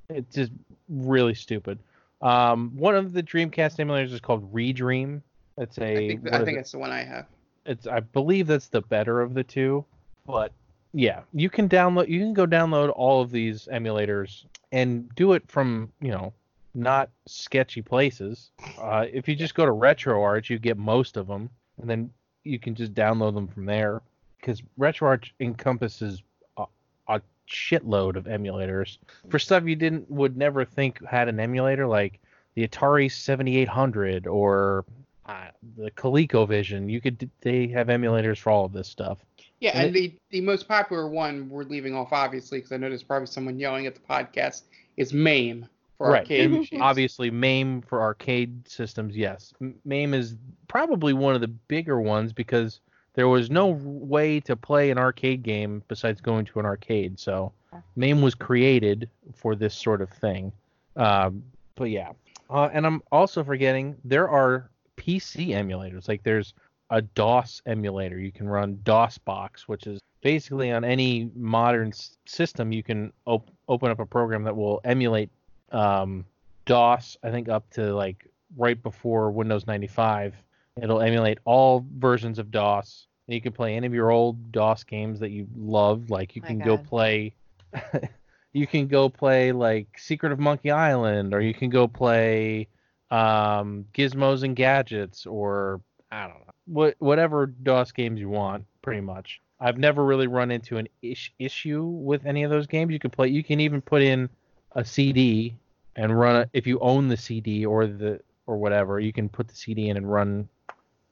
A: It's just really stupid. Um, one of the Dreamcast emulators is called Redream. It's a.
C: I think, I think
A: it?
C: it's the one I have.
A: it's I believe that's the better of the two, but yeah, you can download you can go download all of these emulators and do it from you know not sketchy places. Uh, if you just go to RetroArch, you get most of them, and then you can just download them from there because RetroArch encompasses a, a shitload of emulators for stuff you didn't would never think had an emulator like the Atari 7800 or uh, the ColecoVision. You could they have emulators for all of this stuff.
C: Yeah,
A: And
C: and the, the most popular one we're leaving off, obviously, because I know there's probably someone yelling at the podcast, is MAME for
A: right.
C: arcade machines.
A: obviously, MAME for arcade systems, yes. MAME is probably one of the bigger ones because there was no way to play an arcade game besides going to an arcade. So MAME was created for this sort of thing. Um, but yeah. Uh, and I'm also forgetting there are PC emulators. Like there's a DOS emulator. You can run DOSBox, which is basically on any modern s- system you can op- open up a program that will emulate um, DOS. I think up to like right before Windows 95. It'll emulate all versions of DOS. And you can play any of your old DOS games that you love. Like you
B: My
A: can go play. you can go play like Secret of Monkey Island, or you can go play um, Gizmos and Gadgets, or I don't know, what whatever DOS games you want, pretty much. I've never really run into an ish- issue with any of those games. You can play. You can even put in a CD and run it if you own the CD or the or whatever. You can put the CD in and run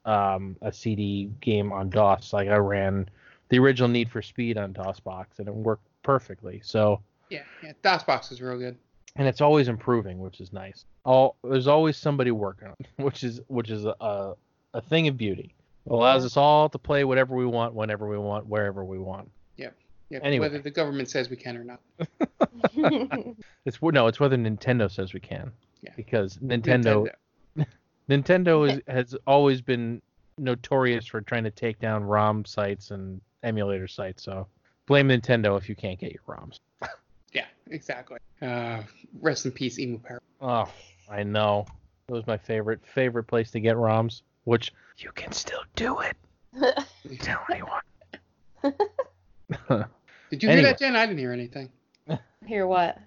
A: um, a CD game on DOS. Like I ran the original Need for Speed on DOSBox, and it worked perfectly. So
C: Yeah, yeah, DOSBox is real good.
A: and it's always improving, which is nice. All there's always somebody working on, it, which is which is a a, a thing of beauty. It allows us all to play whatever we want, whenever we want, wherever we want.
C: Yeah,
A: Anyway.
C: whether the government says we can or not.
A: It's no, it's whether Nintendo says we can.
C: Yeah.
A: Because Nintendo Nintendo is, has always been notorious for trying to take down ROM sites and emulator sites. So blame Nintendo if you can't get your ROMs.
C: Yeah, exactly. Uh, rest in peace, Emu Power.
A: Oh, I know. It was my favorite favorite place to get ROMs, which you can still do it. Tell anyone.
C: Did you
A: Anyway.
C: hear that, Jen? I didn't hear anything.
B: Hear what?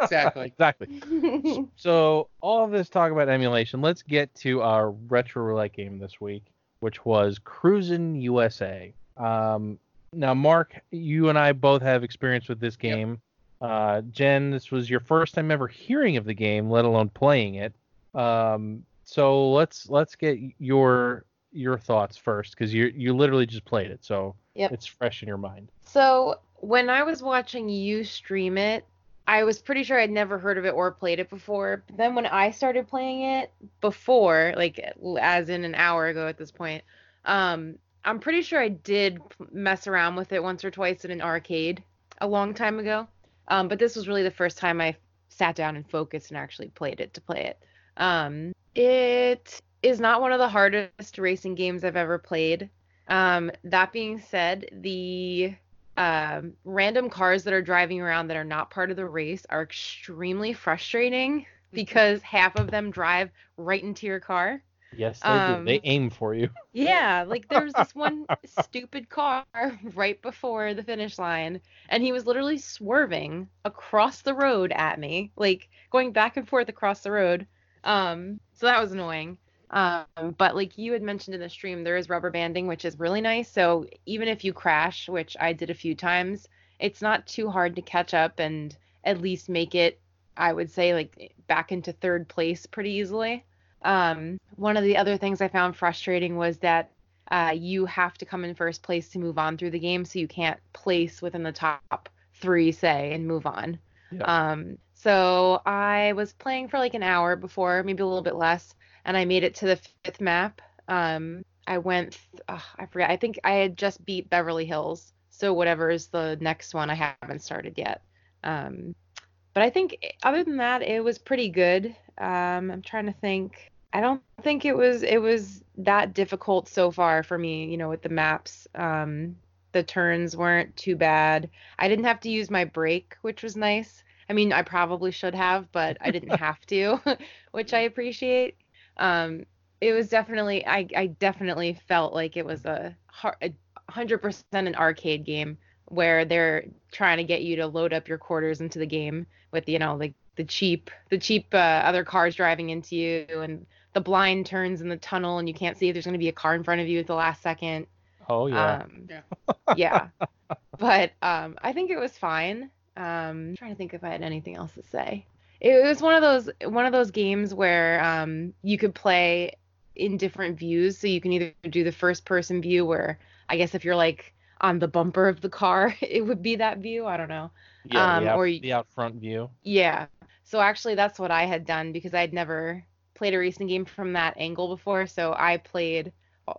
C: Exactly.
A: exactly. So all of this talk about emulation. Let's get to our retro roulette game this week, which was Cruis'n USA. Um, now, Mark, you and I both have experience with this
C: Yep.
A: game. Uh, Jen, this was your first time ever hearing of the game, let alone playing it. Um, so let's let's get your your thoughts first, because you you literally just played it, so
B: Yep.
A: it's fresh in your mind.
B: So when I was watching you stream it, I was pretty sure I'd never heard of it or played it before. But then when I started playing it before, like as in an hour ago at this point, um, I'm pretty sure I did mess around with it once or twice in an arcade a long time ago. Um, but this was really the first time I sat down and focused and actually played it to play it. Um, it is not one of the hardest racing games I've ever played. Um, that being said, the um, random cars that are driving around that are not part of the race are extremely frustrating because half of them drive right into your car.
A: Yes, they
B: Um,
A: do. They aim for you.
B: Yeah, like there was this one stupid car right before the finish line, and he was literally swerving across the road at me, like going back and forth across the road. Um, so that was annoying. Um, but like you had mentioned in the stream, there is rubber banding, which is really nice. So even if you crash, which I did a few times, it's not too hard to catch up and at least make it, I would say, like back into third place pretty easily. Um, one of the other things I found frustrating was that uh, you have to come in first place to move on through the game, so you can't place within the top three, say, and move on.
A: Yeah.
B: Um, so I was playing for like an hour before, maybe a little bit less, and I made it to the fifth map. Um, I went, ugh, I forgot, I think I had just beat Beverly Hills, so whatever is the next one, I haven't started yet. Um, but I think eh, other than that, it was pretty good. Um, I'm trying to think. I don't think it was it was that difficult so far for me, you know, with the maps. Um, the turns weren't too bad. I didn't have to use my brake, which was nice. I mean, I probably should have, but I didn't have to, which I appreciate. Um, it was definitely, I, I definitely felt like it was a, a 100% an arcade game where they're trying to get you to load up your quarters into the game with, you know, like the cheap, the cheap uh, other cars driving into you and the blind turns in the tunnel and you can't see if there's going to be a car in front of you at the last second.
A: Oh yeah.
B: Um, yeah. yeah. But um, I think it was fine. Um, I'm trying to think if I had anything else to say. It was one of those one of those games where um, you could play in different views. So you can either do the first person view where I guess if you're like on the bumper of the car, it would be that view. I don't know.
A: Yeah, um, the, out, or the out front view.
B: Yeah. So actually, that's what I had done because I'd never played a racing game from that angle before. So I played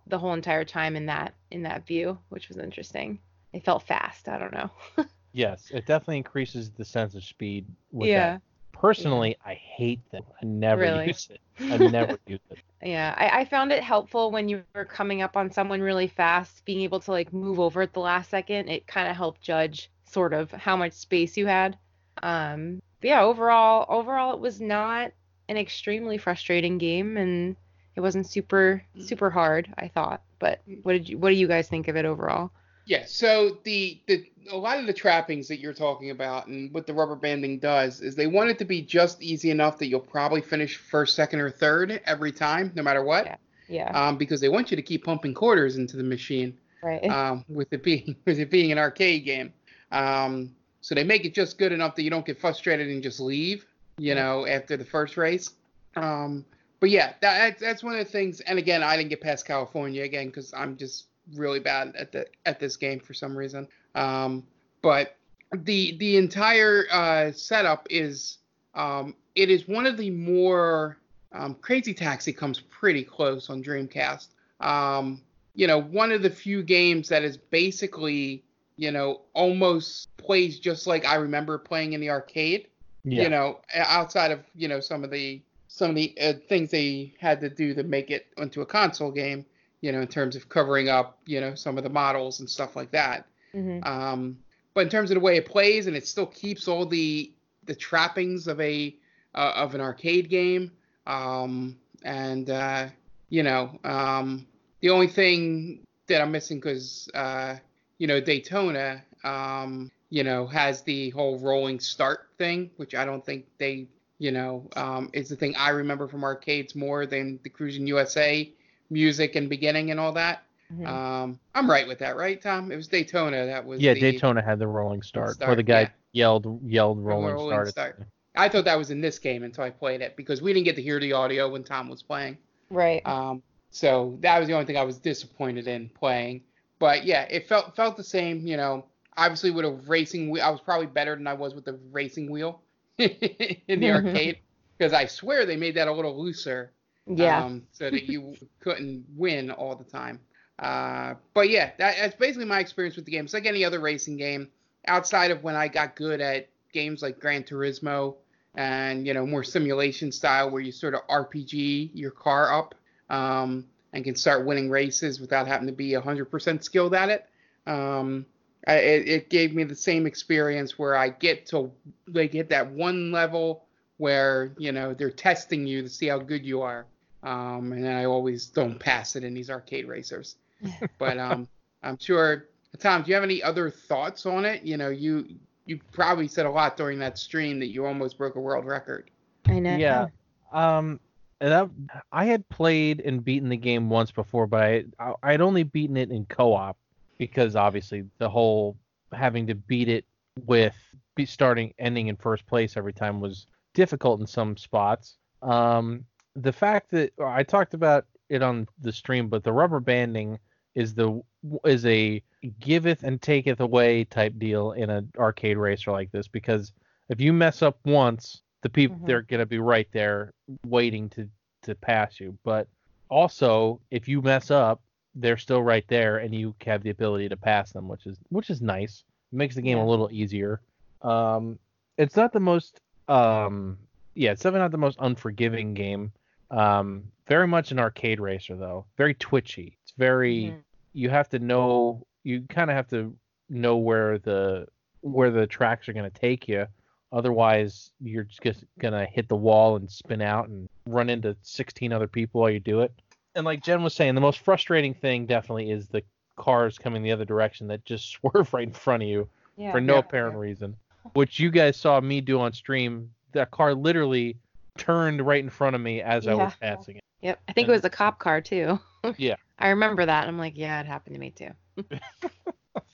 B: the whole entire time in that in that view, which was interesting. It felt fast. I don't know.
A: yes, it definitely increases the sense of speed. With yeah. That. Personally, yeah. I hate them. I never really? use it. I never use it.
B: Yeah, I, I found it helpful when you were coming up on someone really fast, being able to like move over at the last second. It kind of helped judge sort of how much space you had. Um, but yeah, overall, overall, it was not an extremely frustrating game, and it wasn't super super hard. I thought. But what did you what do you guys think of it overall?
C: Yeah, so the the a lot of the trappings that you're talking about and what the rubber banding does is they want it to be just easy enough that you'll probably finish first, second, or third every time, no matter what.
B: Yeah. Yeah.
C: Um, because they want you to keep pumping quarters into the machine.
B: Right.
C: Um, with it being with it being an arcade game. Um, so they make it just good enough that you don't get frustrated and just leave, you know, after the first race. Um, but yeah, that, that's one of the things. And again, I didn't get past California again because I'm just really bad at the at this game for some reason. Um, but the the entire uh, setup is um, it is one of the more um, Crazy Taxi comes pretty close on Dreamcast. Um, you know, one of the few games that is basically you know almost plays just like I remember playing in the arcade. Yeah. You know, outside of you know some of the some of the uh, things they had to do to make it into a console game you know, in terms of covering up, you know, some of the models and stuff like that. Mm-hmm. Um, but in terms of the way it plays, and it still keeps all the the trappings of a uh, of an arcade game. Um, and uh, you know, um, the only thing that I'm missing because uh, you know Daytona, um, you know, has the whole rolling start thing, which I don't think they, you know, um, is the thing I remember from arcades more than the Cruis'n USA music and beginning and all that. Mm-hmm. Um, I'm right with that, right, Tom? It was Daytona that was.
A: Yeah, the, Daytona had the rolling start, start where the guy yeah. yelled yelled rolling, rolling start.
C: I thought that was in this game until I played it because we didn't get to hear the audio when Tom was playing.
B: Right.
C: Um, so that was the only thing I was disappointed in playing. But yeah, it felt felt the same. You know, obviously with a racing wheel, I was probably better than I was with the racing wheel in the arcade because I swear they made that a little looser
B: yeah.
C: Um, so that you couldn't win all the time. Uh, but yeah, that, that's basically my experience with the game. It's like any other racing game, outside of when I got good at games like Gran Turismo and you know more simulation style where you sort of RPG your car up um, and can start winning races without having to be 100% skilled at it. Um, I, it, it gave me the same experience where I get to like hit that one level where you know they're testing you to see how good you are um, and I always don't pass it in these arcade racers. but um, I'm sure, Tom, do you have any other thoughts on it? You know, you you probably said a lot during that stream that you almost broke a world record.
B: I know.
A: Yeah. Um, that I had played and beaten the game once before, but I I'd only beaten it in co-op because obviously the whole having to beat it with be starting ending in first place every time was difficult in some spots. Um, the fact that I talked about it on the stream, but the rubber banding is the is a giveth and taketh away type deal in an arcade racer like this because if you mess up once, the people mm-hmm. they're gonna be right there waiting to to pass you. But also, if you mess up, they're still right there, and you have the ability to pass them, which is which is nice. It makes the game a little easier. Um, it's not the most um, yeah, it's definitely not the most unforgiving game um, very much an arcade racer though. Very twitchy. It's very mm-hmm. you have to know you kind of have to know where the where the tracks are going to take you Otherwise, you're just gonna hit the wall and spin out and run into 16 other people while you do it. And like Jen was saying, the most frustrating thing definitely is the cars coming the other direction that just swerve right in front of you
B: Yeah.
A: for no
C: Yeah.
A: apparent reason. Which you guys saw me do on stream. That car literally turned right in front of me as I was passing it.
B: Yep. I think it was a cop car too.
A: Yeah.
B: I remember that. I'm like, yeah, it happened to me too.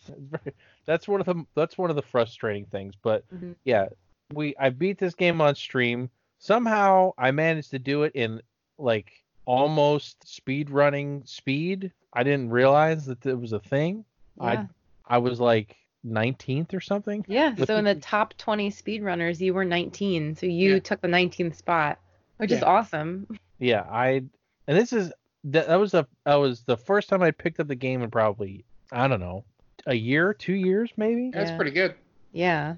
A: that's one of the that's one of the frustrating things. But
B: Mhm.
A: yeah, we I beat this game on stream. Somehow I managed to do it in like almost speed running speed. I didn't realize that it was a thing.
B: Yeah.
A: I I was like 19th or something.
B: Yeah.
A: With
B: So in
A: the-
B: the top 20 speedrunners, you were 19. So you
C: Yeah.
B: took the 19th spot, which is awesome.
A: Yeah, I and this is that, that was the that was the first time I picked up the game in probably I don't know a year, two years maybe.
C: That's
B: Yeah.
C: pretty good.
B: Yeah.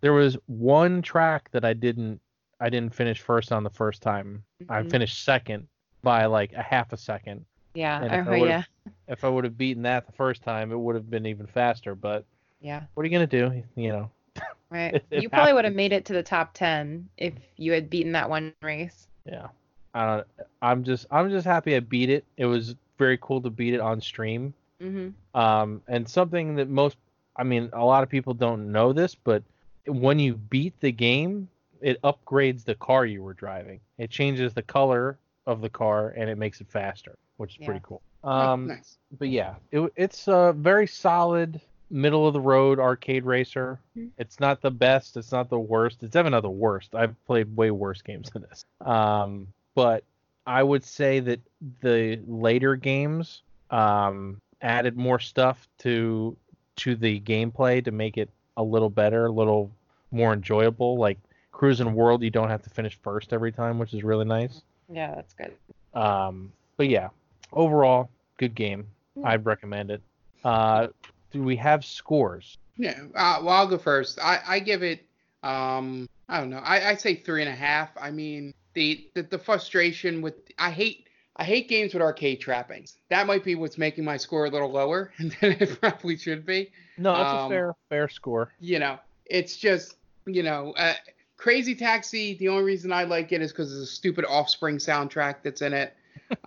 A: There was one track that I didn't I didn't finish first on the first time. I
B: Mhm.
A: finished second by like a half a second.
B: Yeah.
A: And
B: I
A: if I
B: heard, yeah.
A: If I would have beaten that the first time, it would have been even faster. But
B: Yeah.
A: what are you gonna do? You know.
B: Right.
A: It- it
B: you probably would have made it to the top 10 if you had beaten that one race.
A: Yeah. I don't. I'm just I'm just happy I beat it. It was very cool to beat it on stream.
B: hmm
A: Um, and something that most, I mean, a lot of people don't know this, but when you beat the game, it upgrades the car you were driving. It changes the color of the car and it makes it faster, which is
B: Yeah.
A: pretty cool. Um,
C: nice.
A: but yeah, it, it's a very solid middle of the road arcade racer.
B: Mhm.
A: It's not the best. It's not the worst. It's definitely not the worst. I've played way worse games than this. Um, but I would say that the later games um, added more stuff to to the gameplay to make it a little better, a little more enjoyable. Like Cruis'n World, you don't have to finish first every time, which is really nice.
B: Yeah, that's good.
A: Um, but yeah, overall, good game. I'd recommend it. Uh, do we have scores?
C: Yeah. Uh, well, I'll go first. I, I give it. Um, I don't know. I I say three and a half. I mean, the, the the frustration with I hate I hate games with arcade trappings. That might be what's making my score a little lower than it probably should be.
A: No, that's a
C: Um,
A: fair fair score.
C: You know, it's just you know, uh, Crazy Taxi. The only reason I like it is because of the stupid Offspring soundtrack that's in it.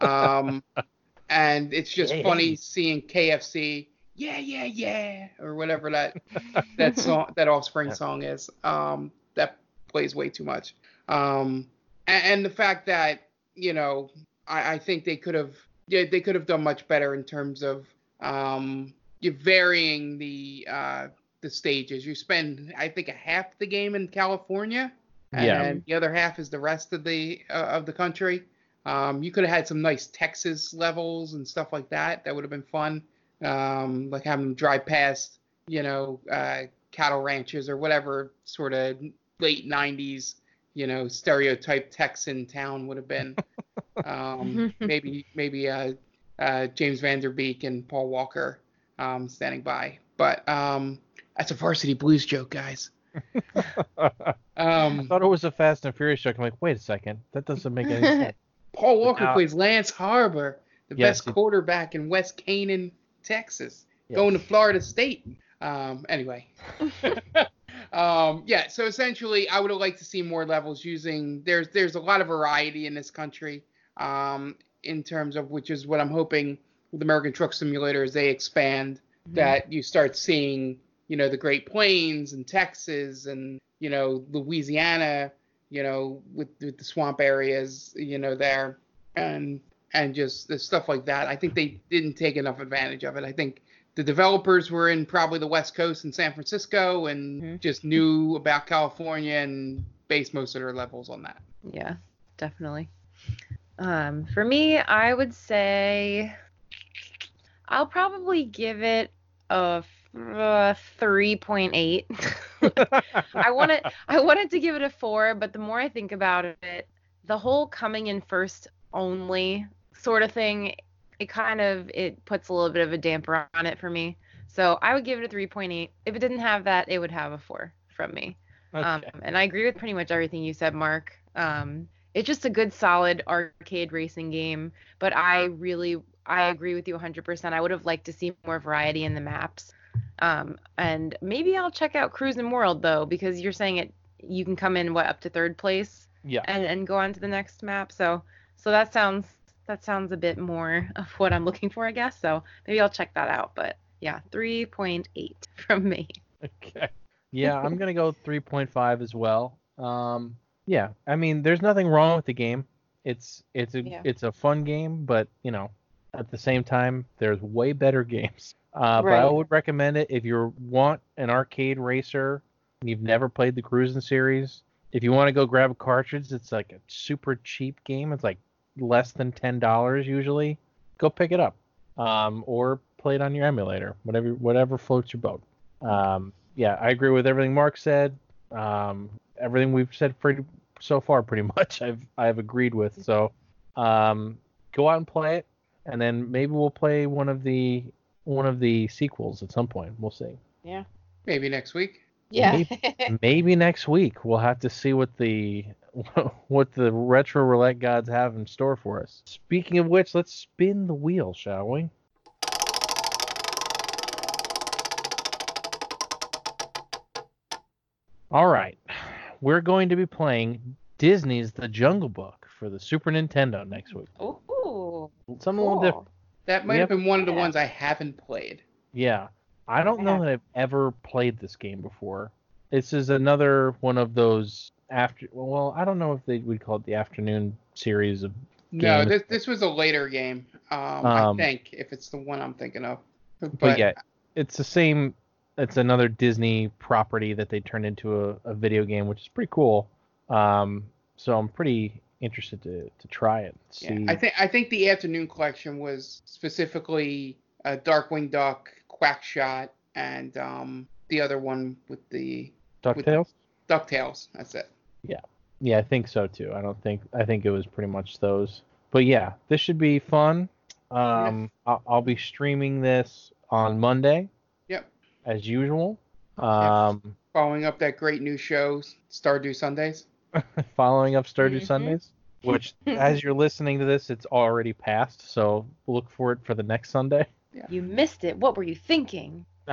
C: Um, and it's just funny seeing KFC. Yeah, yeah, yeah, or whatever that that song that offspring song is. Um that plays way too much. Um and, and the fact that you know i, I think they could have yeah, they could have done much better in terms of um you varying the uh the stages. You spend i think a half the game in california and
A: Yeah.
C: the other half is the rest of the uh, of the country. Um you could have had some nice texas levels and stuff like that. That would have been fun um like having them drive past you know, uh, cattle ranches or whatever sort of late 90s, you know, stereotype Texan town would have been. Um, maybe maybe uh, uh, James Van Der Beek and Paul Walker um, standing by. But um, that's a varsity blues joke, guys.
A: I
C: Um,
A: thought it was a Fast and Furious joke. I'm like, wait a second, that doesn't make any sense.
C: Paul Walker
A: Now-
C: plays Lance Harbor, the
A: Yes,
C: best quarterback in West Canaan, Texas,
A: Yes.
C: going to Florida State. Um, anyway, um, yeah. So essentially, I would have liked to see more levels using. There's there's a lot of variety in this country, um, in terms of which is what I'm hoping with American Truck Simulator as they expand that you start seeing, you know, the Great Plains and Texas and you know Louisiana, you know, with, with the swamp areas, you know, there, and and just the stuff like that. I think they didn't take enough advantage of it. I think the developers were in probably the West Coast and San Francisco and
B: Mhm.
C: just knew about California and based most of their levels on that.
B: Yeah, definitely. Um, for me, I would say I'll probably give it a uh, 3.8. I wanted I wanted to give it a 4, but the more I think about it, the whole coming in first only sort of thing, it kind of it puts a little bit of a damper on it for me. So I would give it a 3.8. If it didn't have that, it would have a 4 from me. Um, and I agree with pretty much everything you said, Mark. Um, it's just a good, solid arcade racing game. But I really, I agree with you 100%. I would have liked to see more variety in the maps. Um, and maybe I'll check out Cruis'n World though, because you're saying it you can come in what up to third place
A: Yeah.
B: and and go on to the next map. So so that sounds that sounds a bit more of what I'm looking for, I guess. So maybe I'll check that out. But yeah, 3.8 from me.
A: Okay. Yeah, I'm gonna go 3.5 as well. Um, yeah, I mean, there's nothing wrong with the game. It's it's a
B: Yeah.
A: it's a fun game, but you know, at the same time, there's way better games. Uh, But I would recommend it if you want an arcade racer and you've never played the Cruis'n series. If you want to go grab a cartridge, it's like a super cheap game. It's like less than ten dollars usually. Go pick it up, um, or play it on your emulator, whatever whatever floats your boat. Um, yeah, I agree with everything Mark said. Um, everything we've said pretty so far, pretty much, I've I've agreed with. So, um, go out and play it, and then maybe we'll play one of the one of the sequels at some point. We'll see.
B: Yeah.
C: Maybe next week.
B: Yeah.
A: Maybe next week we'll have to see what the what the retro roulette gods have in store for us. Speaking of which, let's spin the wheel, shall we? All right. We're going to be playing Disney's The Jungle Book for the Super Nintendo next week.
B: Ooh.
A: Something a little different.
C: That might
A: Yep.
C: have been one of the
B: Yeah.
C: ones I haven't played.
A: Yeah. I don't know that I've ever played this game before. This is another one of those after well, I don't know if they would call it the afternoon series of
C: No, this this was a later game. Um, I
A: Um,
C: think if it's the one I'm thinking of. But,
A: but yeah, it's the same it's another Disney property that they turned into a, a video game, which is pretty cool. Um so I'm pretty interested to, to try it.
C: yeah, I think I think the afternoon collection was specifically uh, Darkwing Duck, Quackshot, and um, the other one with the
A: DuckTales?
C: Ducktales. That's it.
A: Yeah, Yeah, I think so too. I don't think I think it was pretty much those. But yeah, this should be fun. Um, I'll, I'll be streaming this on Monday
C: Yep.
A: as usual.
C: Yeah.
A: Um,
C: Following up that great new show, Stardew Sundays.
A: following up Stardew
B: Mhm.
A: Sundays, which as you're listening to this, it's already passed. So look for it for the next Sunday.
B: You missed it. What were you thinking?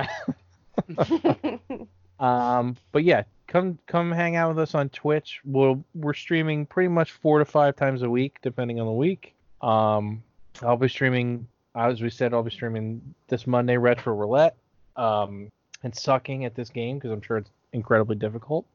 A: Um, but yeah, come come hang out with us on Twitch. We'll we're streaming pretty much four to five times a week, depending on the week. Um, I'll be streaming, as we said, I'll be streaming this Monday Retro Roulette, um, and sucking at this game because I'm sure it's incredibly difficult.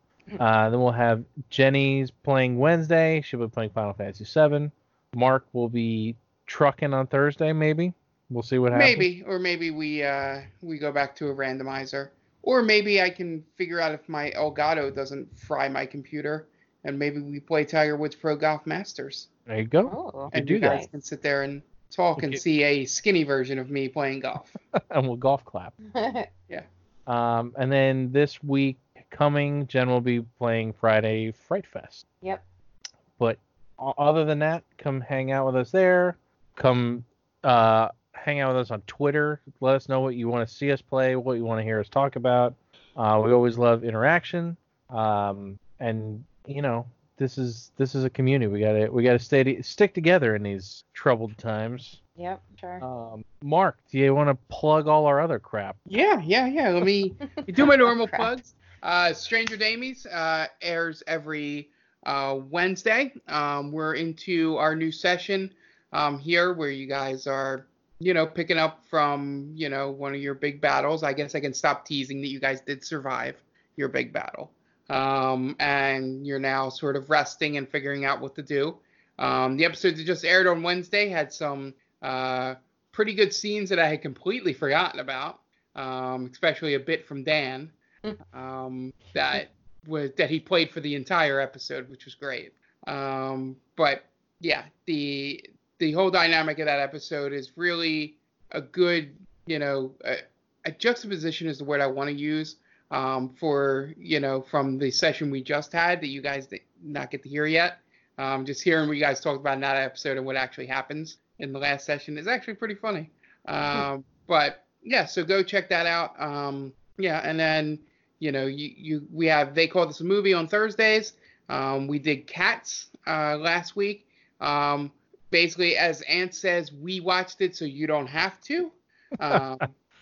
A: Uh, then we'll have Jenny's playing Wednesday. She'll be playing Final Fantasy VII. Mark will be trucking on Thursday, maybe. We'll see what happens.
C: Maybe, or maybe we uh, we go back to a randomizer, or maybe I can figure out if my Elgato doesn't fry my computer, and maybe we play Tiger Woods Pro Golf Masters,
A: There you go.
B: oh.
A: could
C: and
A: do
C: you
A: that.
C: guys can sit there and talk and see a skinny version of me playing golf.
A: and we'll golf clap. Yeah. Um, and then this week coming, Jen will be playing Friday Fright Fest.
B: Yep.
A: But other than that, come hang out with us there. Come uh, hang out with us on Twitter. Let us know what you want to see us play, what you want to hear us talk about. Uh, we always love interaction. Um, and you know, this is this is a community. We gotta we gotta stay stick together in these troubled times.
B: Yep, sure.
A: Um, Mark, do you want to plug all our other crap?
C: Yeah, yeah, yeah. Let me do my normal
B: Crap.
C: plugs. Uh, Stranger Damies uh, airs every uh, Wednesday. Um, we're into our new session um, here where you guys are, you know, picking up from, you know, one of your big battles. I guess I can stop teasing that you guys did survive your big battle. Um, and you're now sort of resting and figuring out what to do. Um, the episode that just aired on Wednesday had some uh, pretty good scenes that I had completely forgotten about, um, especially a bit from Dan um, that was that he played for the entire episode, which was great. Um, but yeah, the the whole dynamic of that episode is really a good, you know, a, a juxtaposition is the word I want to use um, for you know from the session we just had that you guys did not get to hear yet. Um, just hearing what you guys talked about in that episode and what actually happens in the last session is actually pretty funny. Um, but yeah, so go check that out. Um, yeah, and then you know you you we have they call this a movie on Thursdays. Um, we did Cats uh, last week. Um, basically, as Ant says, we watched it so you don't have to. Um,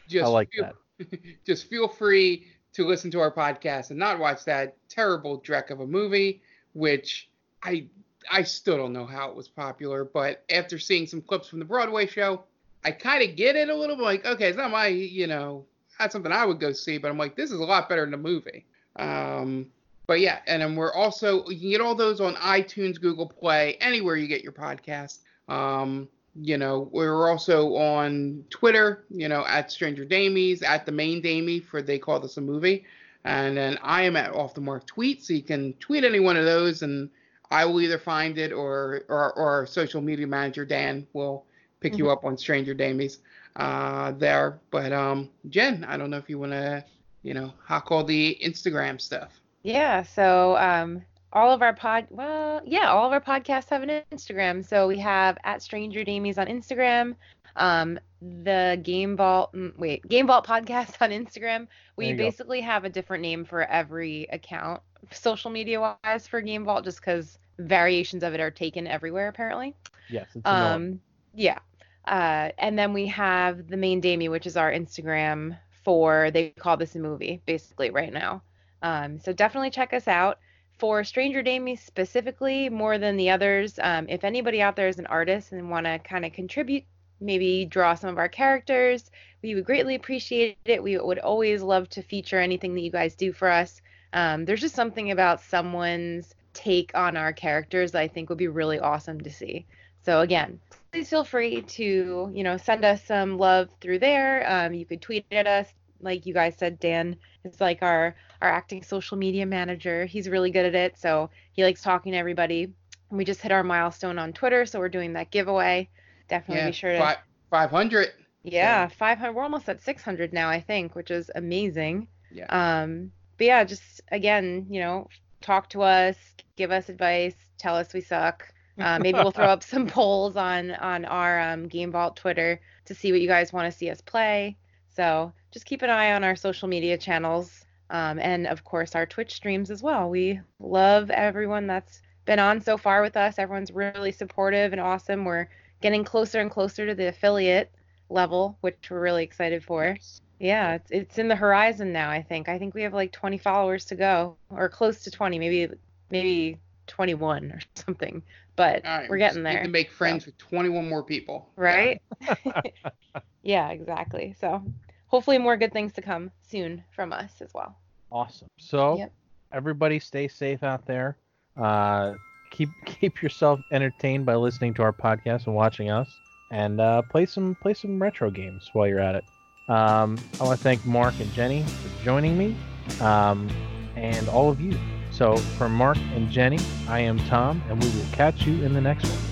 C: just
A: I like
C: feel,
A: that.
C: just feel free to listen to our podcast and not watch that terrible dreck of a movie, which I I still don't know how it was popular, but after seeing some clips from the Broadway show, I kind of get it a little bit. Like, okay, it's not my, you know, that's something I would go see, but I'm like, this is a lot better than the movie. Um, but yeah, and then we're also you can get all those on iTunes, Google Play, anywhere you get your podcast. Um, you know, we're also on Twitter, you know, at Stranger Damies, at the main Damie for They Call This a Movie. And then I am at Off the Mark Tweet, so you can tweet any one of those, and I will either find it or or, or our social media manager Dan will pick mm-hmm. you up on Stranger Damies uh, there. But um, Jen, I don't know if you want to, you know, hawk all the Instagram stuff.
B: Yeah. So um, all of our pod well yeah all of our podcasts have an instagram so we have at stranger damies on instagram um the game vault mm, wait game vault podcast on instagram we basically go. have a different name for every account social media wise for game vault just because variations of it are taken everywhere apparently
A: yes
B: um yeah uh and then we have the main damie which is our instagram for they call this a movie basically right now um so definitely check us out for Stranger Damies specifically, more than the others, um, if anybody out there is an artist and want to kind of contribute, maybe draw some of our characters, we would greatly appreciate it. We would always love to feature anything that you guys do for us. Um, there's just something about someone's take on our characters that I think would be really awesome to see. So again, please feel free to you know send us some love through there. Um, you could tweet at us, like you guys said, Dan is like our our acting social media manager. He's really good at it, so he likes talking to everybody. We just hit our milestone on Twitter, so we're doing that giveaway. Definitely
C: yeah,
B: be sure to.
C: Five hundred.
B: Yeah, 500. We're almost at 600 now, I think, which is amazing.
C: Yeah.
B: Um, but yeah, just again, you know, talk to us, give us advice, tell us we suck. Uh, maybe we'll throw up some polls on on our um, Game Vault Twitter to see what you guys want to see us play. So just keep an eye on our social media channels um, and, of course, our Twitch streams as well. We love everyone that's been on so far with us. Everyone's really supportive and awesome. We're getting closer and closer to the affiliate level, which we're really excited for. Yeah, it's, it's in the horizon now, I think. I think we have like 20 followers to go, or close to 20, maybe maybe 21 or something. But right, we're getting there.
C: to make friends so. with 21 more people.
B: Right? Yeah. yeah, exactly. So hopefully more good things to come soon from us as well.
A: Awesome. So yep. everybody stay safe out there. Uh, keep keep yourself entertained by listening to our podcast and watching us, and uh, play some play some retro games while you're at it. Um, I want to thank Mark and Jenny for joining me, um, and all of you. So for Mark and Jenny, I am Tom, and we will catch you in the next one.